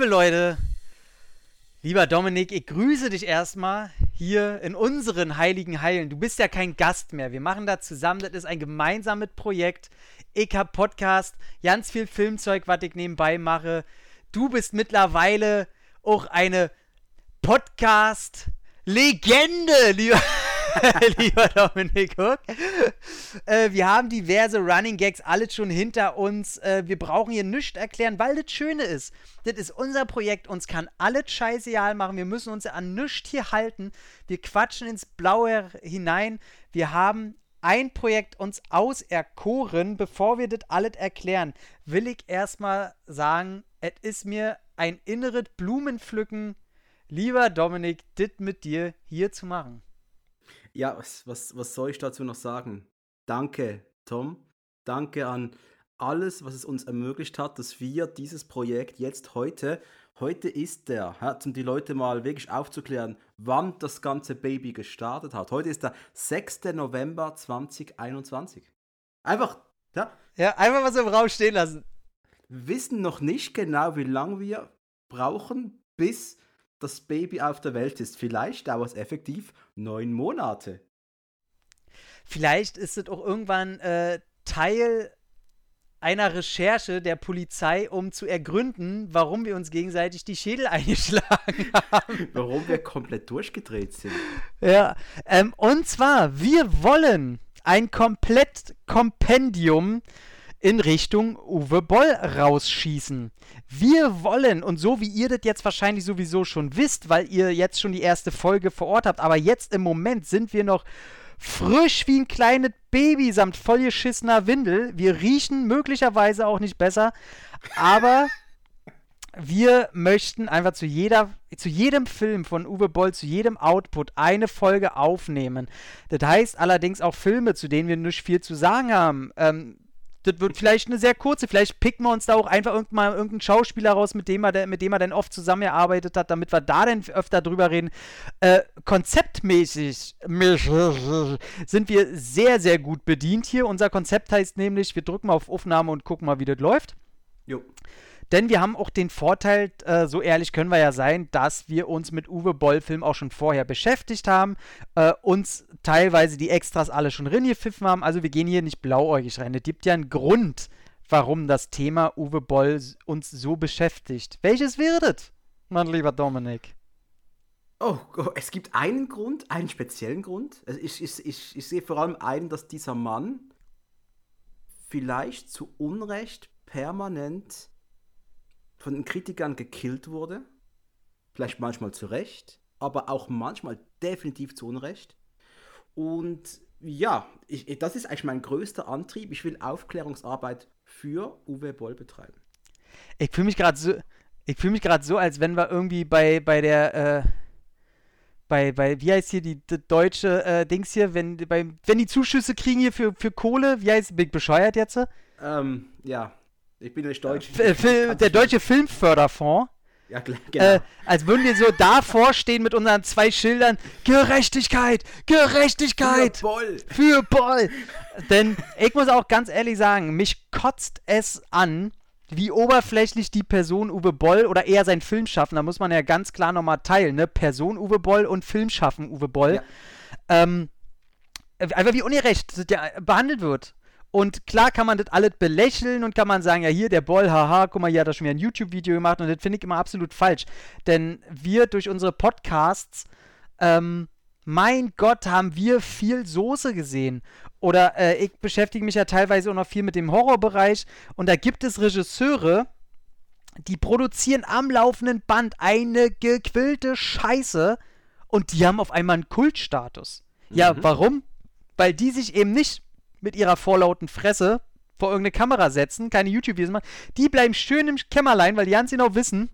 Liebe Leute, lieber Dominik, ich grüße dich erstmal hier in unseren heiligen Heilen. Du bist ja kein Gast mehr. Wir machen da zusammen, das ist ein gemeinsames Projekt. Ich hab Podcast, ganz viel Filmzeug, was ich nebenbei mache. Du bist mittlerweile auch eine Podcast-Legende, lieber. lieber Dominik Hook. Äh, wir haben diverse Running Gags alles schon hinter uns. Äh, wir brauchen hier nichts erklären, weil das Schöne ist. Das ist unser Projekt. Uns kann alles scheißegal machen. Wir müssen uns an nichts hier halten. Wir quatschen ins Blaue hinein. Wir haben ein Projekt uns auserkoren. Bevor wir das alles erklären, will ich erstmal sagen, es ist mir ein inneres Blumenpflücken, lieber Dominik, das mit dir hier zu machen. Ja, was, was, was soll ich dazu noch sagen? Danke, Tom. Danke an alles, was es uns ermöglicht hat, dass wir dieses Projekt jetzt heute, heute ist der, um die Leute mal wirklich aufzuklären, wann das ganze Baby gestartet hat. Heute ist der 6. November 2021. Einfach, ja. Ja, einfach was im Raum stehen lassen. Wir wissen noch nicht genau, wie lange wir brauchen, bis das Baby auf der Welt ist. Vielleicht dauert es effektiv neun Monate. Vielleicht ist es auch irgendwann äh, Teil einer Recherche der Polizei, um zu ergründen, warum wir uns gegenseitig die Schädel eingeschlagen haben. Warum wir komplett durchgedreht sind. Ja, ähm, und zwar, wir wollen ein komplett Kompendium in Richtung Uwe Boll rausschießen. Wir wollen, und so wie ihr das jetzt wahrscheinlich sowieso schon wisst, weil ihr jetzt schon die erste Folge vor Ort habt, aber jetzt im Moment sind wir noch frisch wie ein kleines Baby samt vollgeschissener Windel. Wir riechen möglicherweise auch nicht besser, aber wir möchten einfach zu jeder, zu jedem Film von Uwe Boll, zu jedem Output eine Folge aufnehmen. Das heißt allerdings auch Filme, zu denen wir nicht viel zu sagen haben. Ähm, das wird vielleicht eine sehr kurze. Vielleicht picken wir uns da auch einfach irgendwann irgendeinen Schauspieler raus, mit dem, er, mit dem er dann oft zusammengearbeitet hat, damit wir da dann öfter drüber reden. Äh, konzeptmäßig sind wir sehr, sehr gut bedient hier. Unser Konzept heißt nämlich, wir drücken mal auf Aufnahme und gucken mal, wie das läuft. Jo. Denn wir haben auch den Vorteil, äh, so ehrlich können wir ja sein, dass wir uns mit Uwe Boll-Film auch schon vorher beschäftigt haben, äh, uns teilweise die Extras alle schon reingepfiffen haben. Also wir gehen hier nicht blauäugig rein. Es gibt ja einen Grund, warum das Thema Uwe Boll uns so beschäftigt. Welches wäre das, mein lieber Dominik? Oh, es gibt einen Grund, einen speziellen Grund. Also ich, ich, ich, ich sehe vor allem einen, dass dieser Mann vielleicht zu Unrecht permanent von den Kritikern gekillt wurde. Vielleicht manchmal zu Recht, aber auch manchmal definitiv zu Unrecht. Und ja, ich, das ist eigentlich mein größter Antrieb. Ich will Aufklärungsarbeit für Uwe Boll betreiben. Ich fühle mich gerade so, ich fühle mich gerade so, als wenn wir irgendwie bei, bei der, äh, bei, bei, wie heißt hier die, die deutsche äh, Dings hier, wenn, bei, wenn die Zuschüsse kriegen hier für, für Kohle, wie heißt, bin ich bescheuert jetzt? Ähm, ja, ich bin nicht deutsch. F der deutsche Filmförderfonds. Ja, genau. Äh, als würden wir so davor stehen mit unseren zwei Schildern: Gerechtigkeit, Gerechtigkeit. Für Boll. Für Boll. Denn ich muss auch ganz ehrlich sagen, mich kotzt es an, wie oberflächlich die Person Uwe Boll oder eher sein Filmschaffen, da muss man ja ganz klar nochmal teilen, ne? Person Uwe Boll und Filmschaffen Uwe Boll. Ja. Ähm, einfach wie ungerecht der behandelt wird. Und klar kann man das alles belächeln und kann man sagen, ja hier der Boll, haha, guck mal, hier hat er schon wieder ein YouTube-Video gemacht und das finde ich immer absolut falsch. Denn wir durch unsere Podcasts, ähm, mein Gott, haben wir viel Soße gesehen. Oder äh, ich beschäftige mich ja teilweise auch noch viel mit dem Horrorbereich und da gibt es Regisseure, die produzieren am laufenden Band eine gequillte Scheiße und die haben auf einmal einen Kultstatus. Mhm. Ja, warum? Weil die sich eben nicht mit ihrer vorlauten Fresse vor irgendeine Kamera setzen, keine YouTube-Videos machen. Die bleiben schön im Kämmerlein, weil die ganz genau wissen,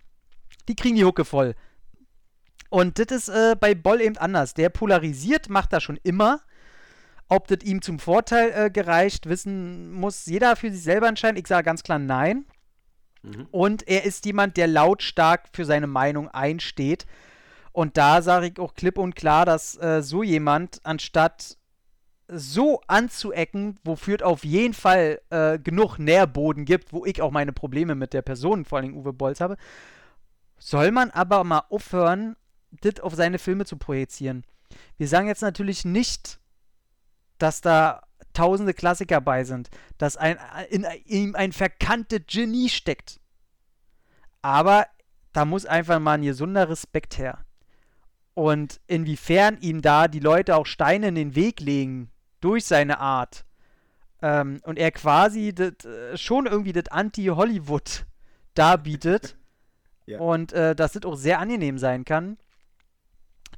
die kriegen die Hucke voll. Und das ist äh, bei Boll eben anders. Der polarisiert, macht das schon immer. Ob das ihm zum Vorteil äh, gereicht, wissen muss jeder für sich selber entscheiden. Ich sage ganz klar nein. Mhm. Und er ist jemand, der lautstark für seine Meinung einsteht. Und da sage ich auch klipp und klar, dass äh, so jemand, anstatt so anzuecken, wofür es auf jeden Fall äh, genug Nährboden gibt, wo ich auch meine Probleme mit der Person, vor allem Uwe Bolz habe, soll man aber mal aufhören, das auf seine Filme zu projizieren. Wir sagen jetzt natürlich nicht, dass da tausende Klassiker bei sind, dass ein, in ihm ein verkanntes Genie steckt. Aber da muss einfach mal ein gesunder Respekt her. Und inwiefern ihm da die Leute auch Steine in den Weg legen, durch seine Art, ähm, und er quasi das, äh, schon irgendwie das Anti-Hollywood darbietet, ja. und äh, dass das auch sehr angenehm sein kann,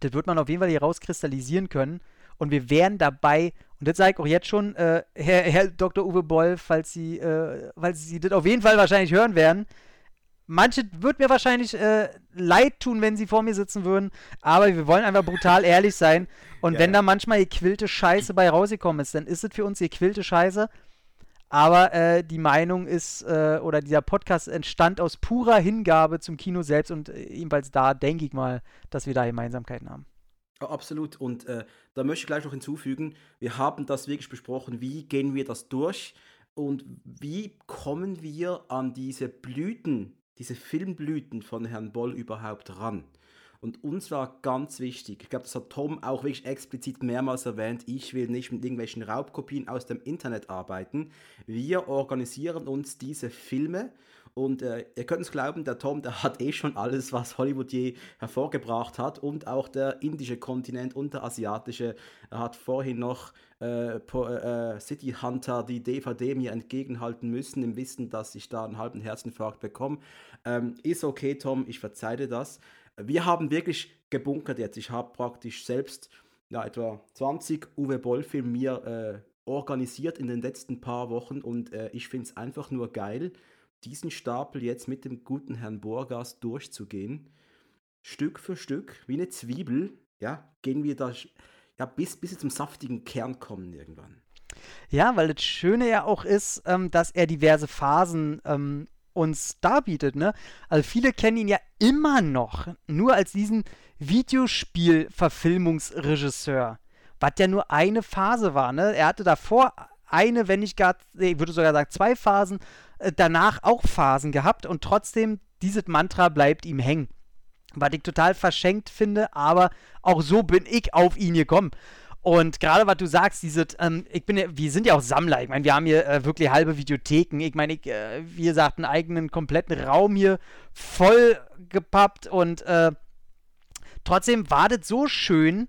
das wird man auf jeden Fall hier rauskristallisieren können. Und wir wären dabei, und das sage ich auch jetzt schon, äh, Herr, Herr, Dr. Uwe Boll, falls Sie, äh, falls Sie das auf jeden Fall wahrscheinlich hören werden. Manche wird mir wahrscheinlich äh, leid tun, wenn sie vor mir sitzen würden, aber wir wollen einfach brutal ehrlich sein. Und ja, wenn ja. da manchmal gequillte Scheiße bei rausgekommen ist, dann ist es für uns gequillte Scheiße. Aber äh, die Meinung ist, äh, oder dieser Podcast entstand aus purer Hingabe zum Kino selbst und äh, ebenfalls da denke ich mal, dass wir da Gemeinsamkeiten haben. absolut. Und äh, da möchte ich gleich noch hinzufügen, wir haben das wirklich besprochen, wie gehen wir das durch und wie kommen wir an diese Blüten, diese Filmblüten von Herrn Boll überhaupt ran. Und uns war ganz wichtig, ich glaube, das hat Tom auch wirklich explizit mehrmals erwähnt, ich will nicht mit irgendwelchen Raubkopien aus dem Internet arbeiten. Wir organisieren uns diese Filme und äh, ihr könnt es glauben, der Tom, der hat eh schon alles, was Hollywood je hervorgebracht hat und auch der indische Kontinent und der asiatische. Er hat vorhin noch äh, äh, City Hunter die DVD mir entgegenhalten müssen, im Wissen, dass ich da einen halben Herzinfarkt bekomme. Ähm, ist okay, Tom, ich verzeihe das wir haben wirklich gebunkert jetzt. Ich habe praktisch selbst ja, etwa 20 Uwe Boll-Filme mir äh, organisiert in den letzten paar Wochen und äh, ich finde es einfach nur geil, diesen Stapel jetzt mit dem guten Herrn Borgas durchzugehen. Stück für Stück, wie eine Zwiebel, ja, gehen wir da ja, bis, bis zum saftigen Kern kommen irgendwann. Ja, weil das Schöne ja auch ist, ähm, dass er diverse Phasen ähm, uns darbietet, ne? Also viele kennen ihn ja immer noch nur als diesen Videospiel-Verfilmungsregisseur, was ja nur eine Phase war, ne? Er hatte davor eine, wenn nicht gar, ich würde sogar sagen zwei Phasen, danach auch Phasen gehabt und trotzdem dieses Mantra bleibt ihm hängen. Was ich total verschenkt finde, aber auch so bin ich auf ihn gekommen. Und gerade was du sagst, diese, ähm, ich bin wir sind ja auch Sammler. Ich meine, wir haben hier äh, wirklich halbe Videotheken. Ich meine, äh, wie gesagt, einen eigenen kompletten Raum hier voll gepappt und äh, trotzdem war das so schön,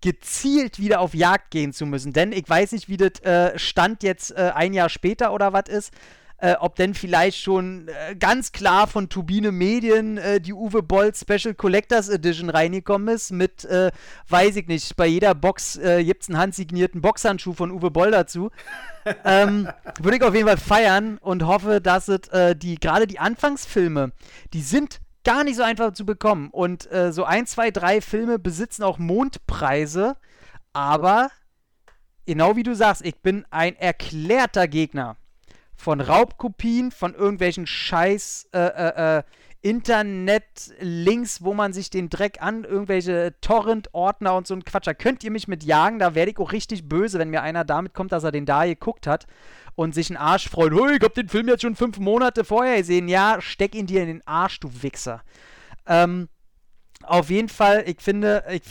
gezielt wieder auf Jagd gehen zu müssen. Denn ich weiß nicht, wie das äh, Stand jetzt äh, ein Jahr später oder was ist äh, ob denn vielleicht schon äh, ganz klar von Turbine Medien äh, die Uwe Boll Special Collectors Edition reingekommen ist mit, äh, weiß ich nicht, bei jeder Box äh, gibt es einen handsignierten Boxhandschuh von Uwe Boll dazu. ähm, Würde ich auf jeden Fall feiern und hoffe, dass es äh, die, gerade die Anfangsfilme, die sind gar nicht so einfach zu bekommen. Und äh, so ein, zwei, drei Filme besitzen auch Mondpreise, aber genau wie du sagst, ich bin ein erklärter Gegner von Raubkopien, von irgendwelchen scheiß äh, äh, äh, Internet-Links, wo man sich den Dreck an, irgendwelche Torrent-Ordner und so ein Quatsch. Da könnt ihr mich mit jagen, da werde ich auch richtig böse, wenn mir einer damit kommt, dass er den da geguckt hat und sich einen Arsch freut. Hey, ich hab den Film jetzt schon fünf Monate vorher gesehen. Ja, steck ihn dir in den Arsch, du Wichser. Ähm, auf jeden Fall, ich finde, ich,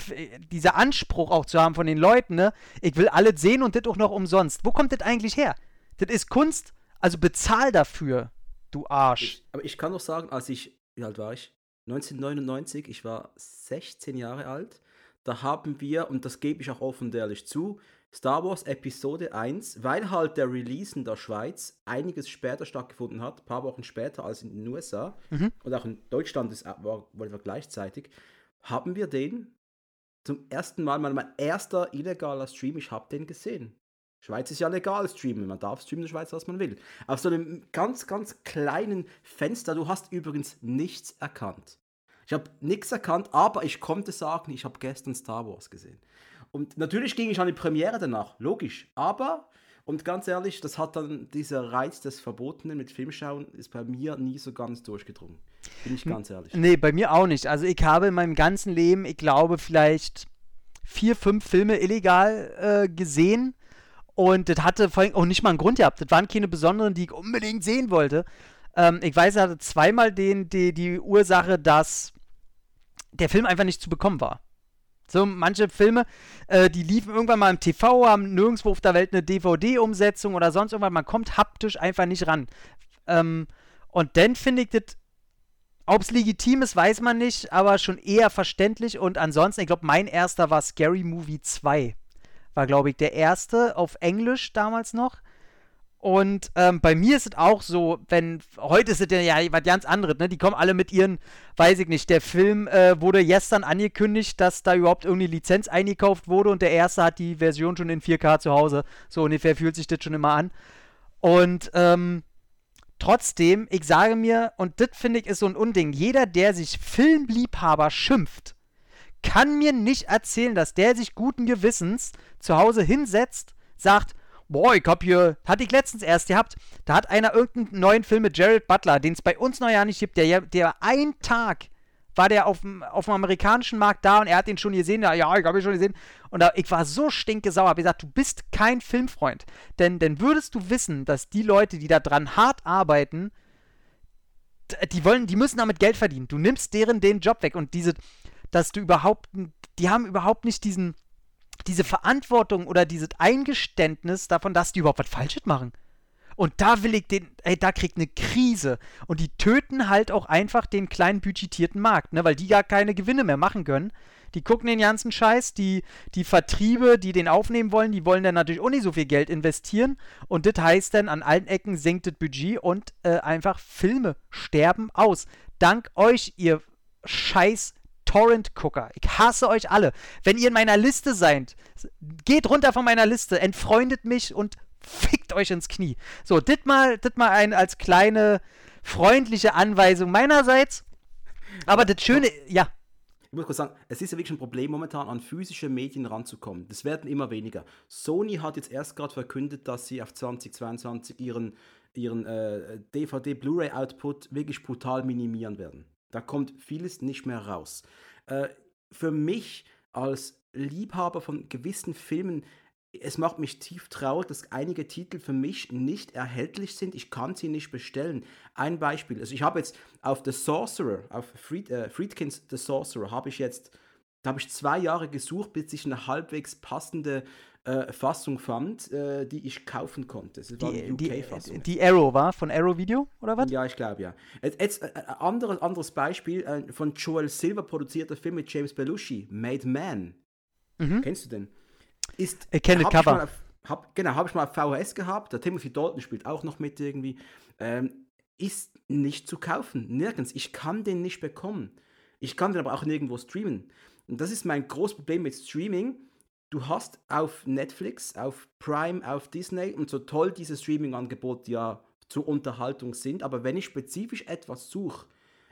dieser Anspruch auch zu haben von den Leuten, ne? Ich will alles sehen und das auch noch umsonst. Wo kommt das eigentlich her? Das ist Kunst also bezahl dafür, du Arsch. Ich, aber ich kann doch sagen, als ich, wie alt war ich? 1999, ich war 16 Jahre alt. Da haben wir, und das gebe ich auch offen und ehrlich zu, Star Wars Episode 1, weil halt der Release in der Schweiz einiges später stattgefunden hat, ein paar Wochen später als in den USA mhm. und auch in Deutschland ist, war, war gleichzeitig, haben wir den zum ersten Mal, mein, mein erster illegaler Stream, ich habe den gesehen. Schweiz ist ja legal streamen, man darf streamen in der Schweiz, was man will. Auf so einem ganz, ganz kleinen Fenster, du hast übrigens nichts erkannt. Ich habe nichts erkannt, aber ich konnte sagen, ich habe gestern Star Wars gesehen. Und natürlich ging ich an die Premiere danach, logisch. Aber, und ganz ehrlich, das hat dann dieser Reiz des Verbotenen mit Filmschauen, ist bei mir nie so ganz durchgedrungen. Bin ich ganz ehrlich. Nee, bei mir auch nicht. Also ich habe in meinem ganzen Leben, ich glaube, vielleicht vier, fünf Filme illegal äh, gesehen und das hatte vor allem auch nicht mal einen Grund gehabt. Das waren keine besonderen, die ich unbedingt sehen wollte. Ähm, ich weiß, er hatte zweimal den, die, die Ursache, dass der Film einfach nicht zu bekommen war. So manche Filme, äh, die liefen irgendwann mal im TV, haben nirgendwo auf der Welt eine DVD-Umsetzung oder sonst irgendwas. Man kommt haptisch einfach nicht ran. Ähm, und dann finde ich das, ob es legitim ist, weiß man nicht, aber schon eher verständlich. Und ansonsten, ich glaube, mein erster war Scary Movie 2. War, glaube ich, der erste auf Englisch damals noch. Und ähm, bei mir ist es auch so, wenn, heute ist es ja was ganz anderes, ne? Die kommen alle mit ihren, weiß ich nicht, der Film äh, wurde gestern angekündigt, dass da überhaupt irgendeine Lizenz eingekauft wurde und der erste hat die Version schon in 4K zu Hause. So ungefähr fühlt sich das schon immer an. Und ähm, trotzdem, ich sage mir, und das finde ich ist so ein Unding, jeder, der sich Filmliebhaber schimpft, kann mir nicht erzählen, dass der sich guten Gewissens zu Hause hinsetzt, sagt, boah, ich hab hier, hatte ich letztens erst gehabt, da hat einer irgendeinen neuen Film mit Jared Butler, den es bei uns noch ja nicht gibt, der, der ein Tag war der auf dem, auf dem amerikanischen Markt da und er hat ihn schon gesehen. Ja, ich habe ihn schon gesehen. Und da, ich war so stinkesauer. habe gesagt, du bist kein Filmfreund. Denn, denn würdest du wissen, dass die Leute, die da dran hart arbeiten, die wollen, die müssen damit Geld verdienen. Du nimmst deren den Job weg und diese, dass du überhaupt, die haben überhaupt nicht diesen, diese Verantwortung oder dieses Eingeständnis davon, dass die überhaupt was Falsches machen. Und da will ich den, ey, da kriegt eine Krise. Und die töten halt auch einfach den kleinen budgetierten Markt, ne, weil die gar keine Gewinne mehr machen können. Die gucken den ganzen Scheiß, die, die Vertriebe, die den aufnehmen wollen, die wollen dann natürlich auch nicht so viel Geld investieren. Und das heißt dann, an allen Ecken sinkt das Budget und äh, einfach Filme sterben aus. Dank euch, ihr scheiß Torrent-Gucker. Ich hasse euch alle. Wenn ihr in meiner Liste seid, geht runter von meiner Liste, entfreundet mich und fickt euch ins Knie. So, dit mal, dit mal ein als kleine freundliche Anweisung meinerseits. Aber das Schöne, ja. Ich muss kurz sagen, es ist ja wirklich ein Problem momentan, an physische Medien ranzukommen. Das werden immer weniger. Sony hat jetzt erst gerade verkündet, dass sie auf 2022 ihren, ihren äh, DVD-Blu-ray-Output wirklich brutal minimieren werden. Da kommt vieles nicht mehr raus. Äh, für mich als Liebhaber von gewissen Filmen, es macht mich tief traurig, dass einige Titel für mich nicht erhältlich sind. Ich kann sie nicht bestellen. Ein Beispiel, also ich habe jetzt auf The Sorcerer, auf Fried, äh, Friedkins The Sorcerer, habe ich jetzt, da habe ich zwei Jahre gesucht, bis ich eine halbwegs passende äh, Fassung fand, äh, die ich kaufen konnte. Das war die, UK-Fassung. Die, Arrow war von Arrow Video oder was? Ja, ich glaube ja. Jetzt, jetzt äh, anderes, anderes Beispiel äh, von Joel Silver produzierter Film mit James Belushi, Made Man. Mhm. Kennst du den? Ist, ich kenne das Cover. Auf, hab, genau, habe ich mal auf VHS gehabt. Der Timothy Dalton spielt auch noch mit irgendwie. Ähm, ist nicht zu kaufen. Nirgends. Ich kann den nicht bekommen. Ich kann den aber auch nirgendwo streamen. Und das ist mein großes Problem mit Streaming du hast auf Netflix, auf Prime, auf Disney und so toll diese Streaming-Angebote ja zur Unterhaltung sind, aber wenn ich spezifisch etwas suche,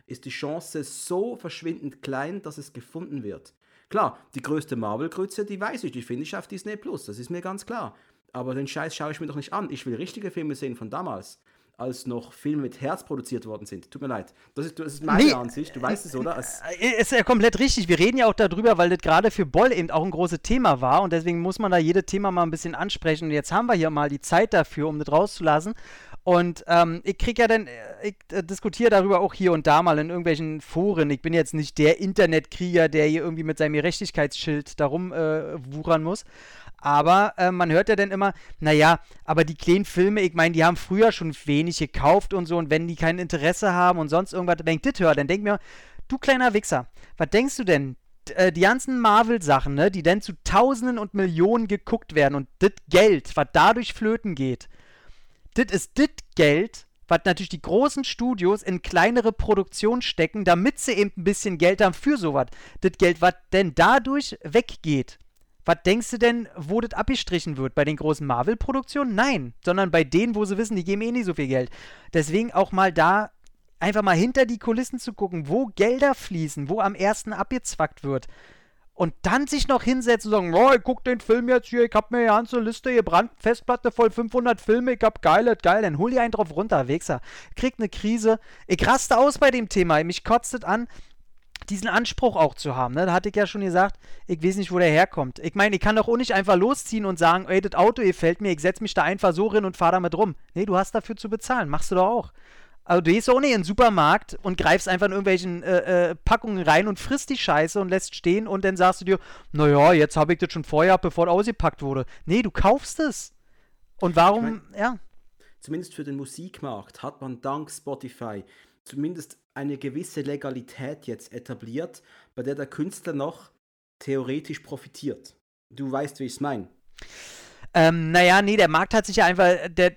ist die Chance so verschwindend klein, dass es gefunden wird. Klar, die größte Marvel-Grütze, die weiß ich, die finde ich auf Disney Plus, das ist mir ganz klar. Aber den Scheiß schaue ich mir doch nicht an. Ich will richtige Filme sehen von damals als noch Filme mit Herz produziert worden sind. Tut mir leid. Das ist, das ist meine nee, Ansicht, du weißt es, oder? Es äh, ist ja komplett richtig. Wir reden ja auch darüber, weil das gerade für Boll eben auch ein großes Thema war und deswegen muss man da jedes Thema mal ein bisschen ansprechen. Und jetzt haben wir hier mal die Zeit dafür, um das rauszulassen. Und ähm, ich kriege ja dann, äh, ich äh, diskutiere darüber auch hier und da mal in irgendwelchen Foren. Ich bin jetzt nicht der Internetkrieger, der hier irgendwie mit seinem Gerechtigkeitsschild darum äh, wuchern muss. Aber äh, man hört ja dann immer, naja, aber die kleinen Filme, ich meine, die haben früher schon wenig gekauft und so und wenn die kein Interesse haben und sonst irgendwas, wenn ich das höre, dann denk mir, du kleiner Wichser, was denkst du denn? Äh, die ganzen Marvel-Sachen, ne, die dann zu Tausenden und Millionen geguckt werden und das Geld, was dadurch flöten geht, das ist das Geld, was natürlich die großen Studios in kleinere Produktionen stecken, damit sie eben ein bisschen Geld haben für sowas. Das Geld, was denn dadurch weggeht, was denkst du denn, wo das abgestrichen wird? Bei den großen Marvel-Produktionen? Nein, sondern bei denen, wo sie wissen, die geben eh nicht so viel Geld. Deswegen auch mal da einfach mal hinter die Kulissen zu gucken, wo Gelder fließen, wo am ersten abgezwackt wird. Und dann sich noch hinsetzen und sagen, oh, ich guck den Film jetzt hier, ich hab mir ja eine Liste gebrannt, Festplatte voll 500 Filme, ich hab geil, geil, dann hol dir einen drauf runter, Wichser. Kriegt eine Krise. Ich raste aus bei dem Thema, mich kotzt es an diesen Anspruch auch zu haben. Ne? Da hatte ich ja schon gesagt, ich weiß nicht, wo der herkommt. Ich meine, ich kann doch auch nicht einfach losziehen und sagen, ey, das Auto gefällt mir, ich setze mich da einfach so rein und fahre damit rum. Nee, du hast dafür zu bezahlen. Machst du doch auch. Also du gehst auch nicht in den Supermarkt und greifst einfach in irgendwelchen äh, äh, Packungen rein und frisst die Scheiße und lässt stehen und dann sagst du dir, naja, jetzt habe ich das schon vorher, bevor es ausgepackt wurde. Nee, du kaufst es. Und warum, ich mein, ja. Zumindest für den Musikmarkt hat man dank Spotify zumindest eine gewisse Legalität jetzt etabliert, bei der der Künstler noch theoretisch profitiert. Du weißt, wie ich es meine. Ähm, naja, nee, der Markt hat sich ja einfach, der,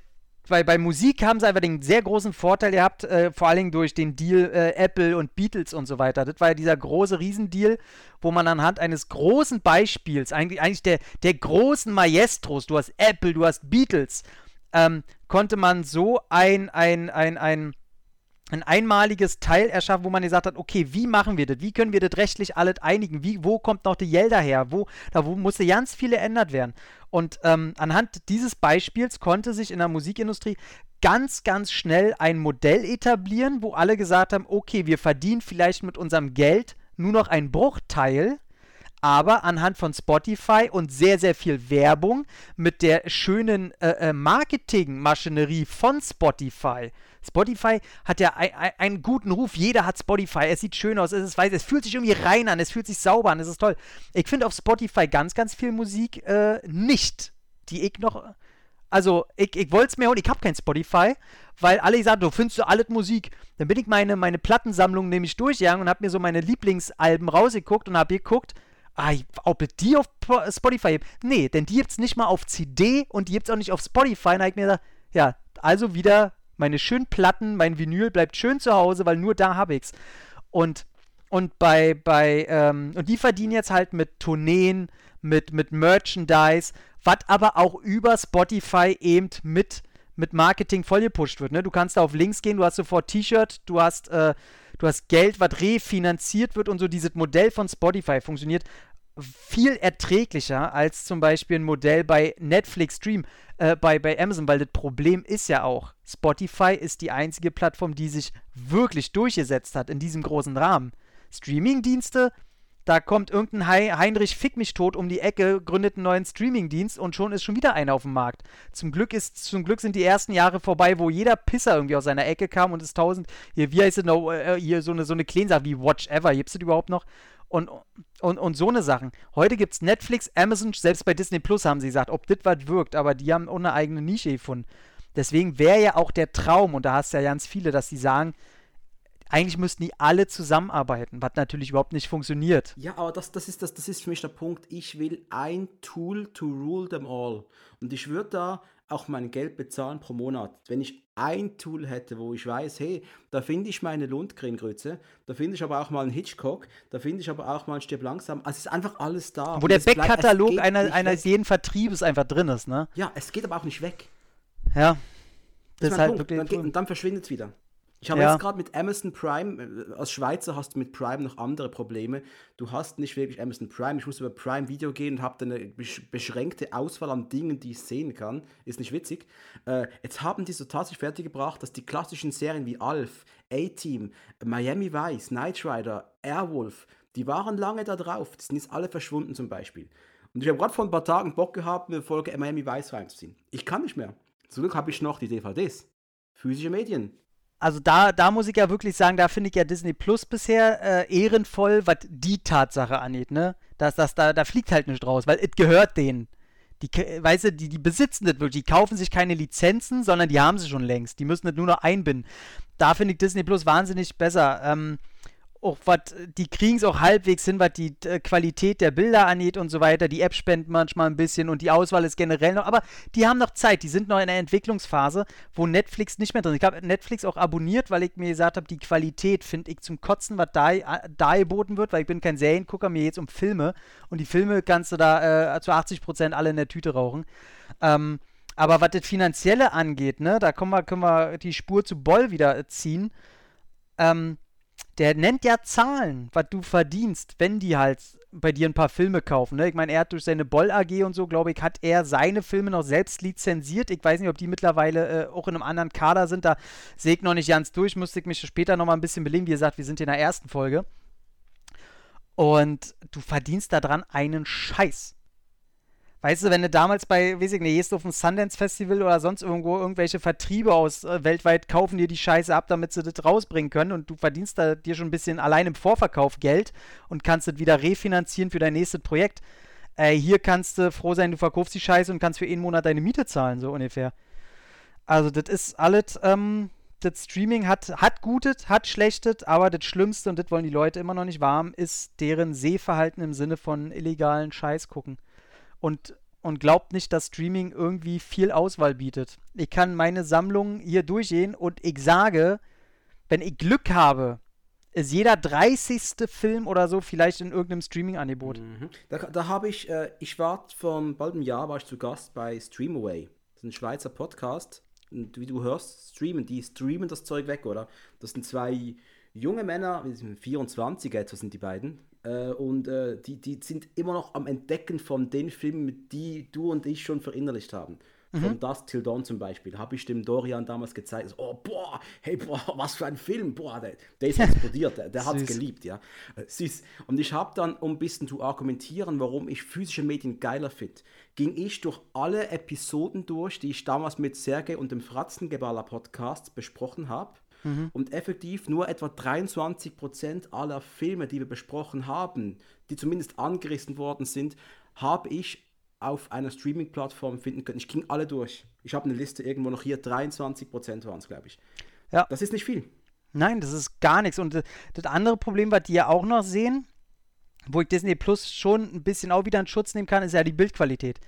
weil bei Musik haben sie einfach den sehr großen Vorteil gehabt, äh, vor allen Dingen durch den Deal äh, Apple und Beatles und so weiter. Das war ja dieser große Riesendeal, wo man anhand eines großen Beispiels, eigentlich, eigentlich der, der großen Maestros, du hast Apple, du hast Beatles, ähm, konnte man so ein, ein, ein, ein, ein einmaliges Teil erschaffen, wo man gesagt hat, okay, wie machen wir das? Wie können wir das rechtlich alles einigen? Wie, wo kommt noch die Gelder her? Wo, da wo musste ganz viel geändert werden. Und ähm, anhand dieses Beispiels konnte sich in der Musikindustrie ganz, ganz schnell ein Modell etablieren, wo alle gesagt haben, okay, wir verdienen vielleicht mit unserem Geld nur noch einen Bruchteil aber anhand von Spotify und sehr, sehr viel Werbung mit der schönen äh, äh Marketingmaschinerie von Spotify. Spotify hat ja ein, ein, einen guten Ruf. Jeder hat Spotify. Es sieht schön aus, es ist weiß, es fühlt sich irgendwie rein an, es fühlt sich sauber an, es ist toll. Ich finde auf Spotify ganz, ganz viel Musik äh, nicht, die ich noch. Also, ich, ich wollte es mir holen, ich habe kein Spotify, weil alle sagen, du findest du alles Musik. Dann bin ich meine, meine Plattensammlung nämlich durchgegangen und habe mir so meine Lieblingsalben rausgeguckt und habe geguckt, Ah, ob es die auf Spotify gibt? Nee, denn die gibt es nicht mal auf CD und die gibt es auch nicht auf Spotify. Und habe ich mir gedacht, ja, also wieder meine schönen Platten, mein Vinyl bleibt schön zu Hause, weil nur da habe ich's. Und, und bei, bei, ähm, und die verdienen jetzt halt mit Tourneen, mit, mit Merchandise, was aber auch über Spotify eben mit, mit Marketing vollgepusht wird. Ne? Du kannst da auf Links gehen, du hast sofort T-Shirt, du hast äh, du hast Geld, was refinanziert wird und so dieses Modell von Spotify funktioniert viel erträglicher als zum Beispiel ein Modell bei Netflix Stream, äh, bei, bei Amazon, weil das Problem ist ja auch, Spotify ist die einzige Plattform, die sich wirklich durchgesetzt hat in diesem großen Rahmen. Streaming-Dienste da kommt irgendein Heinrich Fick mich tot um die Ecke, gründet einen neuen Streamingdienst und schon ist schon wieder einer auf dem Markt. Zum Glück ist, zum Glück sind die ersten Jahre vorbei, wo jeder Pisser irgendwie aus seiner Ecke kam und es tausend, hier, wie heißt es noch, äh, hier so eine, so eine Sache wie Watch Ever, gibt es das überhaupt noch? Und, und, und so eine Sachen. Heute gibt es Netflix, Amazon, selbst bei Disney Plus haben sie gesagt, ob das was wirkt, aber die haben eine eigene Nische gefunden. Deswegen wäre ja auch der Traum, und da hast du ja ganz viele, dass sie sagen, eigentlich müssten die alle zusammenarbeiten, was natürlich überhaupt nicht funktioniert. Ja, aber das, das, ist, das, das ist für mich der Punkt. Ich will ein Tool to rule them all. Und ich würde da auch mein Geld bezahlen pro Monat. Wenn ich ein Tool hätte, wo ich weiß, hey, da finde ich meine Lundgrengrütze, da finde ich aber auch mal einen Hitchcock, da finde ich aber auch mal einen Stipp langsam. Also es ist einfach alles da. Wo der Backkatalog einer, eines jeden Vertriebes einfach drin ist, ne? Ja, es geht aber auch nicht weg. Ja. Das, das ist halt wirklich. Dann, und dann verschwindet es wieder. Ich habe ja. jetzt gerade mit Amazon Prime, äh, als Schweizer hast du mit Prime noch andere Probleme. Du hast nicht wirklich Amazon Prime. Ich muss über Prime Video gehen und habe eine beschränkte Auswahl an Dingen, die ich sehen kann. Ist nicht witzig. Äh, jetzt haben die so tatsächlich fertiggebracht, dass die klassischen Serien wie Alf, A-Team, Miami Vice, Knight Rider, Airwolf, die waren lange da drauf. Die sind jetzt alle verschwunden zum Beispiel. Und ich habe gerade vor ein paar Tagen Bock gehabt, eine Folge Miami Vice reinzuziehen. Ich kann nicht mehr. Zum Glück habe ich noch die DVDs. Physische Medien also da, da muss ich ja wirklich sagen, da finde ich ja Disney Plus bisher äh, ehrenvoll, was die Tatsache angeht, ne? Dass das da, da fliegt halt nicht raus, weil es gehört denen. Die, weißt du, die, die besitzen das wirklich, die kaufen sich keine Lizenzen, sondern die haben sie schon längst. Die müssen das nur noch einbinden. Da finde ich Disney Plus wahnsinnig besser. Ähm, auch was, die kriegen es auch halbwegs hin, was die äh, Qualität der Bilder angeht und so weiter. Die App spendet manchmal ein bisschen und die Auswahl ist generell noch, aber die haben noch Zeit, die sind noch in der Entwicklungsphase, wo Netflix nicht mehr drin ist. Ich habe Netflix auch abonniert, weil ich mir gesagt habe, die Qualität finde ich zum Kotzen, was da, äh, da geboten wird, weil ich bin kein Seriengucker, mir jetzt um Filme und die Filme kannst du da äh, zu 80% alle in der Tüte rauchen. Ähm, aber was das Finanzielle angeht, ne, da können wir, können wir die Spur zu Boll wieder ziehen. Ähm, der nennt ja Zahlen, was du verdienst, wenn die halt bei dir ein paar Filme kaufen. Ne? Ich meine, er hat durch seine Boll AG und so, glaube ich, hat er seine Filme noch selbst lizenziert. Ich weiß nicht, ob die mittlerweile äh, auch in einem anderen Kader sind. Da sehe ich noch nicht ganz durch. Müsste ich mich später noch mal ein bisschen belegen. Wie gesagt, wir sind in der ersten Folge. Und du verdienst daran einen Scheiß. Weißt du, wenn du damals bei, weiß ich nicht, gehst du auf ein Sundance Festival oder sonst irgendwo irgendwelche Vertriebe aus äh, weltweit kaufen dir die Scheiße ab, damit sie das rausbringen können und du verdienst da dir schon ein bisschen allein im Vorverkauf Geld und kannst das wieder refinanzieren für dein nächstes Projekt. Äh, hier kannst du froh sein, du verkaufst die Scheiße und kannst für einen Monat deine Miete zahlen, so ungefähr. Also, das ist alles, ähm, das Streaming hat, hat Gutes, hat Schlechtes, aber das Schlimmste, und das wollen die Leute immer noch nicht warm, ist deren Sehverhalten im Sinne von illegalen Scheiß gucken und, und glaubt nicht, dass Streaming irgendwie viel Auswahl bietet. Ich kann meine Sammlung hier durchgehen und ich sage, wenn ich Glück habe, ist jeder 30. Film oder so vielleicht in irgendeinem Streaming-Angebot. Mhm. Da, da habe ich, äh, ich war vor bald einem Jahr, war ich zu Gast bei Streamaway. Das ist ein Schweizer Podcast. Und wie du hörst, streamen, die streamen das Zeug weg, oder? Das sind zwei junge Männer, 24 etwa sind die beiden, äh, und äh, die, die sind immer noch am Entdecken von den Filmen, die du und ich schon verinnerlicht haben. Mhm. Von Dust Till Dawn zum Beispiel. Habe ich dem Dorian damals gezeigt. So, oh, boah, hey, boah, was für ein Film. Boah, der, der ist explodiert. der, der hat es geliebt, ja. Äh, süß. Und ich habe dann, um ein bisschen zu argumentieren, warum ich physische Medien geiler finde, ging ich durch alle Episoden durch, die ich damals mit Sergei und dem Fratzengeballer Podcast besprochen habe. Mhm. Und effektiv nur etwa 23% aller Filme, die wir besprochen haben, die zumindest angerissen worden sind, habe ich auf einer Streaming-Plattform finden können. Ich ging alle durch. Ich habe eine Liste irgendwo noch hier, 23% waren es, glaube ich. Ja. Das ist nicht viel. Nein, das ist gar nichts. Und das andere Problem, was die ja auch noch sehen, wo ich Disney Plus schon ein bisschen auch wieder in Schutz nehmen kann, ist ja die Bildqualität.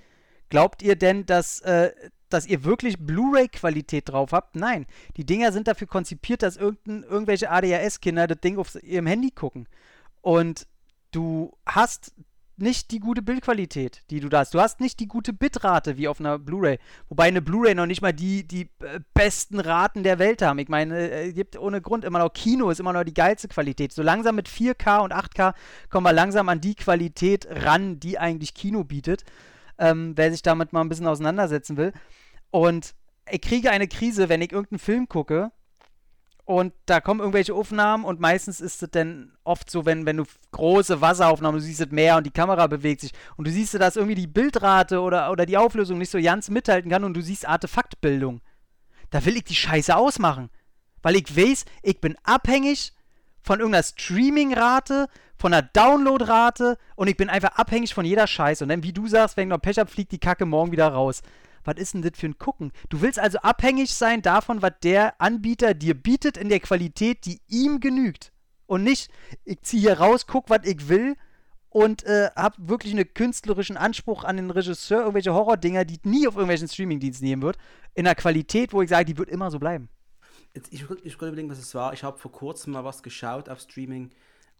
Glaubt ihr denn, dass äh, dass ihr wirklich Blu-ray-Qualität drauf habt. Nein, die Dinger sind dafür konzipiert, dass irgendwelche ADHS-Kinder das Ding auf ihrem Handy gucken. Und du hast nicht die gute Bildqualität, die du da hast. Du hast nicht die gute Bitrate wie auf einer Blu-ray. Wobei eine Blu-ray noch nicht mal die, die äh, besten Raten der Welt haben. Ich meine, es äh, gibt ohne Grund immer noch Kino, ist immer noch die geilste Qualität. So langsam mit 4K und 8K kommen wir langsam an die Qualität ran, die eigentlich Kino bietet. Ähm, wer sich damit mal ein bisschen auseinandersetzen will. Und ich kriege eine Krise, wenn ich irgendeinen Film gucke und da kommen irgendwelche Aufnahmen und meistens ist es dann oft so, wenn, wenn du große Wasseraufnahmen, du siehst das Meer und die Kamera bewegt sich und du siehst, dass irgendwie die Bildrate oder, oder die Auflösung nicht so ganz mithalten kann und du siehst Artefaktbildung. Da will ich die Scheiße ausmachen. Weil ich weiß, ich bin abhängig von irgendeiner Streamingrate, von einer Downloadrate und ich bin einfach abhängig von jeder Scheiße. Und dann, wie du sagst, wenn ich noch Pech habe, fliegt die Kacke morgen wieder raus was ist denn das für ein Gucken? Du willst also abhängig sein davon, was der Anbieter dir bietet in der Qualität, die ihm genügt. Und nicht, ich ziehe hier raus, guck, was ich will und äh, habe wirklich einen künstlerischen Anspruch an den Regisseur, irgendwelche Horrordinger, die nie auf irgendwelchen Streamingdiensten nehmen wird, in einer Qualität, wo ich sage, die wird immer so bleiben. Jetzt, ich, ich kann überlegen, was es war. Ich habe vor kurzem mal was geschaut auf Streaming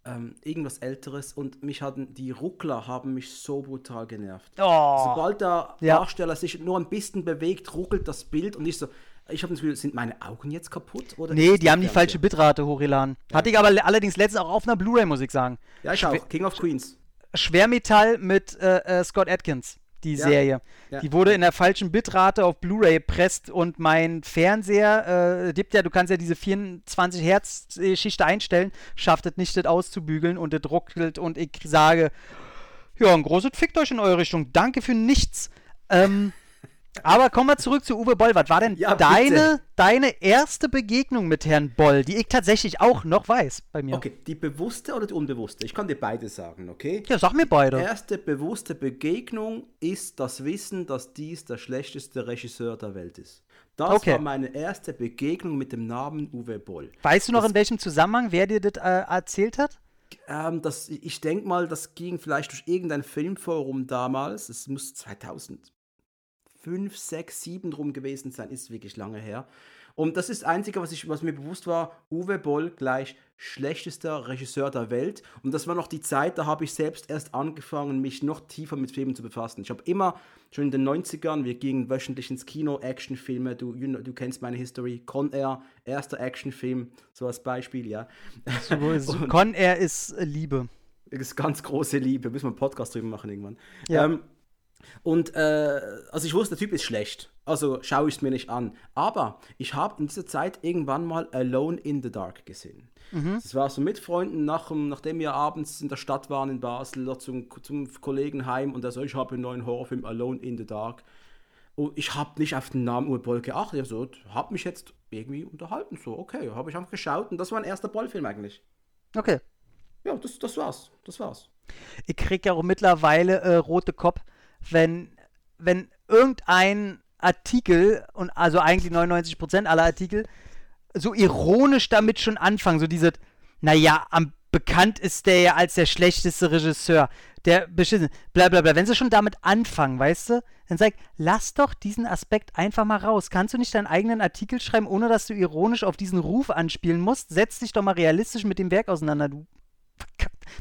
ähm, irgendwas Älteres und mich hatten die Ruckler haben mich so brutal genervt. Oh. Sobald der ja. Darsteller sich nur ein bisschen bewegt, ruckelt das Bild und ich so, ich habe das Gefühl, sind meine Augen jetzt kaputt? Oder nee, die haben die falsche Bitrate hochgeladen. Ja. Hatte ich aber allerdings letztens auch auf einer Blu-ray, muss ich sagen. Ja, ich Schwer auch. King of Queens. Schwermetall mit äh, äh, Scott Atkins die ja. Serie. Ja. Die wurde in der falschen Bitrate auf Blu-ray presst und mein Fernseher, äh, gibt ja, du kannst ja diese 24 Hertz Schichte einstellen, schafft es nicht, das auszubügeln und es ruckelt und ich sage, ja, ein großes Fickt euch in eure Richtung. Danke für nichts. Ähm, aber kommen wir zurück zu Uwe Boll. Was war denn ja, deine, deine erste Begegnung mit Herrn Boll, die ich tatsächlich auch noch weiß bei mir? Okay, die bewusste oder die unbewusste? Ich kann dir beide sagen, okay? Ja, sag mir beide. Die erste bewusste Begegnung ist das Wissen, dass dies der schlechteste Regisseur der Welt ist. Das okay. war meine erste Begegnung mit dem Namen Uwe Boll. Weißt du noch, das, in welchem Zusammenhang, wer dir das äh, erzählt hat? Ähm, das, ich denke mal, das ging vielleicht durch irgendein Filmforum damals. Es muss 2000 fünf, sechs, sieben drum gewesen sein, ist wirklich lange her. Und das ist das Einzige, was, ich, was mir bewusst war, Uwe Boll gleich schlechtester Regisseur der Welt. Und das war noch die Zeit, da habe ich selbst erst angefangen, mich noch tiefer mit Filmen zu befassen. Ich habe immer, schon in den 90ern, wir gingen wöchentlich ins Kino, Actionfilme, du, you know, du kennst meine History, Con Air, erster Actionfilm, so als Beispiel, ja. So, Con Air ist Liebe. Ist ganz große Liebe, müssen wir einen Podcast drüber machen irgendwann. Ja. Ähm, Und äh, also ich wusste, der Typ ist schlecht. Also schaue ich es mir nicht an. Aber ich habe in dieser Zeit irgendwann mal Alone in the Dark gesehen. Mhm. Das war so mit Freunden, nach, nachdem wir abends in der Stadt waren in Basel, zum, zum Kollegen heim und er so, ich habe einen neuen Horrorfilm Alone in the Dark. Und ich habe nicht auf den Namen Uwe Boll geachtet. Ich so, habe mich jetzt irgendwie unterhalten. So, okay, habe ich einfach geschaut und das war ein erster Boll-Film eigentlich. Okay. Ja, das, das war's. Das war's. Ich krieg ja auch mittlerweile äh, rote Kopf, wenn, wenn irgendein Artikel, und also eigentlich 99% aller Artikel, so ironisch damit schon anfangen. So diese, naja, am bekannt ist der ja als der schlechteste Regisseur. Der beschissen, bla bla bla. Wenn sie schon damit anfangen, weißt du, dann sag, lass doch diesen Aspekt einfach mal raus. Kannst du nicht deinen eigenen Artikel schreiben, ohne dass du ironisch auf diesen Ruf anspielen musst? Setz dich doch mal realistisch mit dem Werk auseinander, du.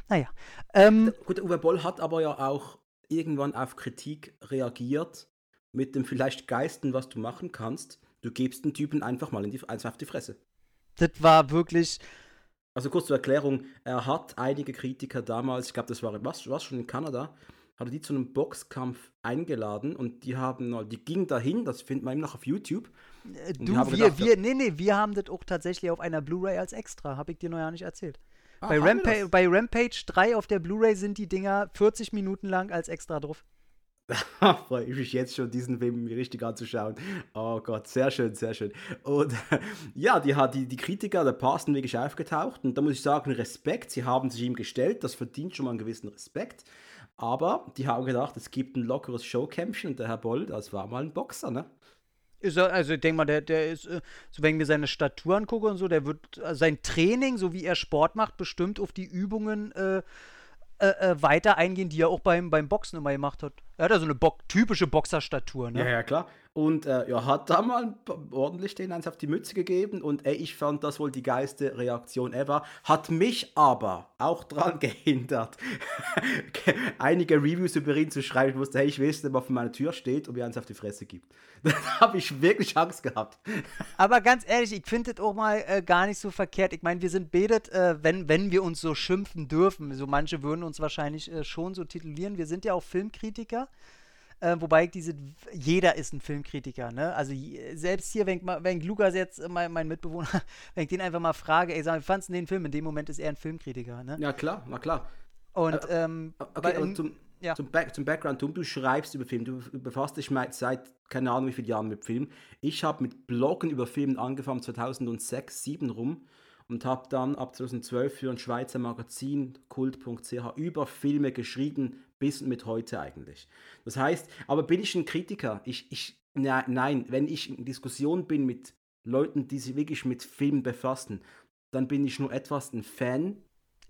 Naja. Ähm, Gut, Uwe Boll hat aber ja auch irgendwann auf Kritik reagiert mit dem vielleicht Geisten, was du machen kannst. Du gibst den Typen einfach mal in die, einfach auf die Fresse. Das war wirklich. Also kurz zur Erklärung, er hat einige Kritiker damals, ich glaube, das war was, was schon in Kanada, hat er die zu einem Boxkampf eingeladen und die haben, die gingen dahin, das findet man eben noch auf YouTube. Äh, du, wir, gedacht, wir, nee, nee, wir haben das auch tatsächlich auf einer Blu-ray als extra, habe ich dir noch ja nicht erzählt. Ah, bei, Rampa bei Rampage 3 auf der Blu-ray sind die Dinger 40 Minuten lang als extra drauf. freue ich mich jetzt schon, diesen Film mir richtig anzuschauen. Oh Gott, sehr schön, sehr schön. Und ja, die, die, die Kritiker der Paar sind wirklich aufgetaucht und da muss ich sagen, Respekt, sie haben sich ihm gestellt, das verdient schon mal einen gewissen Respekt. Aber die haben gedacht, es gibt ein lockeres Showkämpfchen und der Herr Boll, das war mal ein Boxer, ne? Er, also ich denke mal, der, der ist, äh, so wenn ich mir seine Statur angucke und so, der wird äh, sein Training, so wie er Sport macht, bestimmt auf die Übungen äh, äh, äh, weiter eingehen, die er auch beim, beim Boxen immer gemacht hat. Er hat ja so eine Bo typische Boxerstatur, ne? Ja, ja, klar. Und äh, ja, hat da mal ordentlich den eins auf die Mütze gegeben und ey, ich fand das wohl die geilste Reaktion ever. Hat mich aber auch dran gehindert, einige Reviews über ihn zu schreiben. Ich wusste, hey, ich weiß nicht, was vor meiner Tür steht und mir eins auf die Fresse gibt. Da habe ich wirklich Angst gehabt. Aber ganz ehrlich, ich finde das auch mal äh, gar nicht so verkehrt. Ich meine, wir sind betet, äh, wenn, wenn wir uns so schimpfen dürfen. So manche würden uns wahrscheinlich äh, schon so titulieren. Wir sind ja auch Filmkritiker. Äh, wobei diese, jeder ist ein Filmkritiker, ne? Also selbst hier, wenn, wenn Lukas jetzt, äh, mein, mein, Mitbewohner, wenn ich den einfach mal frage, ey, sag, wie fandest du den Film? In dem Moment ist er ein Filmkritiker, ne? Ja, klar, na klar. Und, äh, ähm, okay, in, zum, ja. zum, Back, zum Background, du, du schreibst über Film, du befasst dich seit keine Ahnung wie vielen Jahren mit Film. Ich habe mit Bloggen über Filme angefangen, 2006, 2007 rum und habe dann ab 2012 für ein Schweizer Magazin kult.ch über Filme geschrieben, bis mit heute eigentlich. Das heißt, aber bin ich ein Kritiker? Ich, ich, na, nein, wenn ich in Diskussion bin mit Leuten, die sich wirklich mit Filmen befassen, dann bin ich nur etwas ein Fan.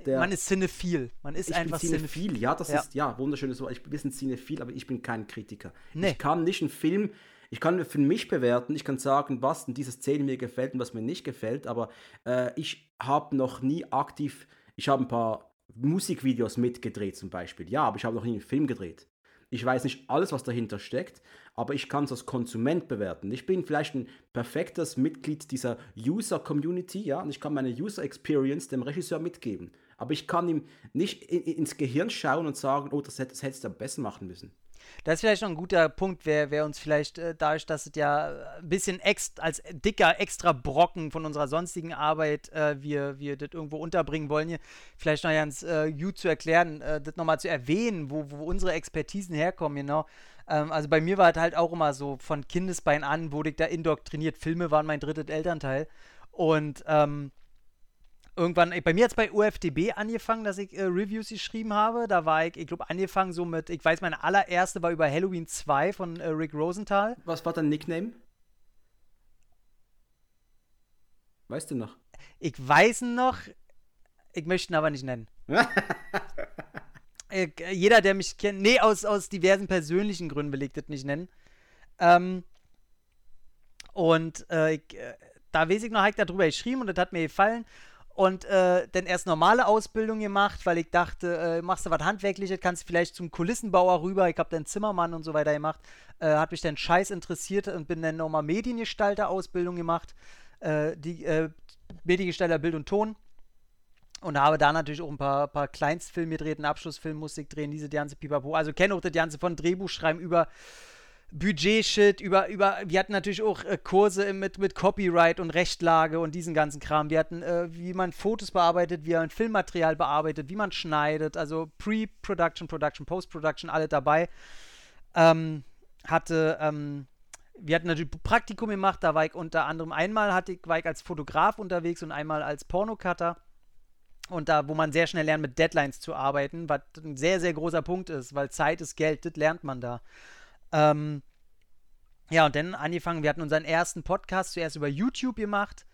Der, man ist cinephil. Man ist ich einfach bin cinephil. cinephil. Ja, das ja. ist ja wunderschönes Wort. Ich bin ein cinephil, aber ich bin kein Kritiker. Nee. Ich kann nicht einen Film, ich kann für mich bewerten, ich kann sagen, was in dieser Szene mir gefällt und was mir nicht gefällt, aber äh, ich habe noch nie aktiv, ich habe ein paar Musikvideos mitgedreht zum Beispiel. Ja, aber ich habe noch nie einen Film gedreht. Ich weiß nicht alles, was dahinter steckt, aber ich kann es als Konsument bewerten. Ich bin vielleicht ein perfektes Mitglied dieser User-Community, ja, und ich kann meine User-Experience dem Regisseur mitgeben. Aber ich kann ihm nicht ins Gehirn schauen und sagen, oh, das, das hättest du besser machen müssen. Das ist vielleicht noch ein guter Punkt, wer, wer uns vielleicht äh, dadurch, dass es ja ein bisschen ex als dicker extra Brocken von unserer sonstigen Arbeit äh, wir, wir das irgendwo unterbringen wollen, hier vielleicht noch ganz äh, gut zu erklären, äh, das nochmal zu erwähnen, wo, wo unsere Expertisen herkommen, genau. Ähm, also bei mir war es halt auch immer so, von Kindesbein an wurde ich da indoktriniert. Filme waren mein drittes Elternteil. Und ähm, irgendwann, bei mir hat es bei UFDB angefangen, dass ich äh, Reviews geschrieben habe. Da war ich, ich glaube, angefangen so mit, ich weiß, meine allererste war über Halloween 2 von äh, Rick Rosenthal. Was war dein Nickname? Weißt du noch? Ich weiß noch, ich möchte ihn aber nicht nennen. äh, jeder, der mich kennt, nee, aus, aus diversen persönlichen Gründen will ich das nicht nennen. Ähm, und äh, ich, äh, da weiß ich noch, habe ich darüber geschrieben und das hat mir gefallen und äh, dann erst normale Ausbildung gemacht, weil ich dachte, äh, machst du was Handwerkliches, kannst du vielleicht zum Kulissenbauer rüber. Ich habe dann Zimmermann und so weiter gemacht. Äh, hat mich dann scheiß interessiert und bin dann nochmal Mediengestalter-Ausbildung gemacht. Äh, die äh, Mediengestalter Bild und Ton. Und habe da natürlich auch ein paar, paar Kleinstfilme gedreht, einen Abschlussfilm, Musik drehen, diese ganze Pipapo. Also kenne auch das ganze von Drehbuch schreiben über Budget-Shit, über, über, wir hatten natürlich auch äh, Kurse mit, mit Copyright und Rechtlage und diesen ganzen Kram. Wir hatten, äh, wie man Fotos bearbeitet, wie man Filmmaterial bearbeitet, wie man schneidet, also Pre-Production, Production, Post-Production, alle dabei. Ähm, hatte, ähm, wir hatten natürlich Praktikum gemacht, da war ich unter anderem einmal hatte ich, war ich als Fotograf unterwegs und einmal als Pornocutter. Und da, wo man sehr schnell lernt, mit Deadlines zu arbeiten, was ein sehr, sehr großer Punkt ist, weil Zeit ist Geld, das lernt man da. Ähm, ja, und dann angefangen, wir hatten unseren ersten Podcast zuerst über YouTube gemacht.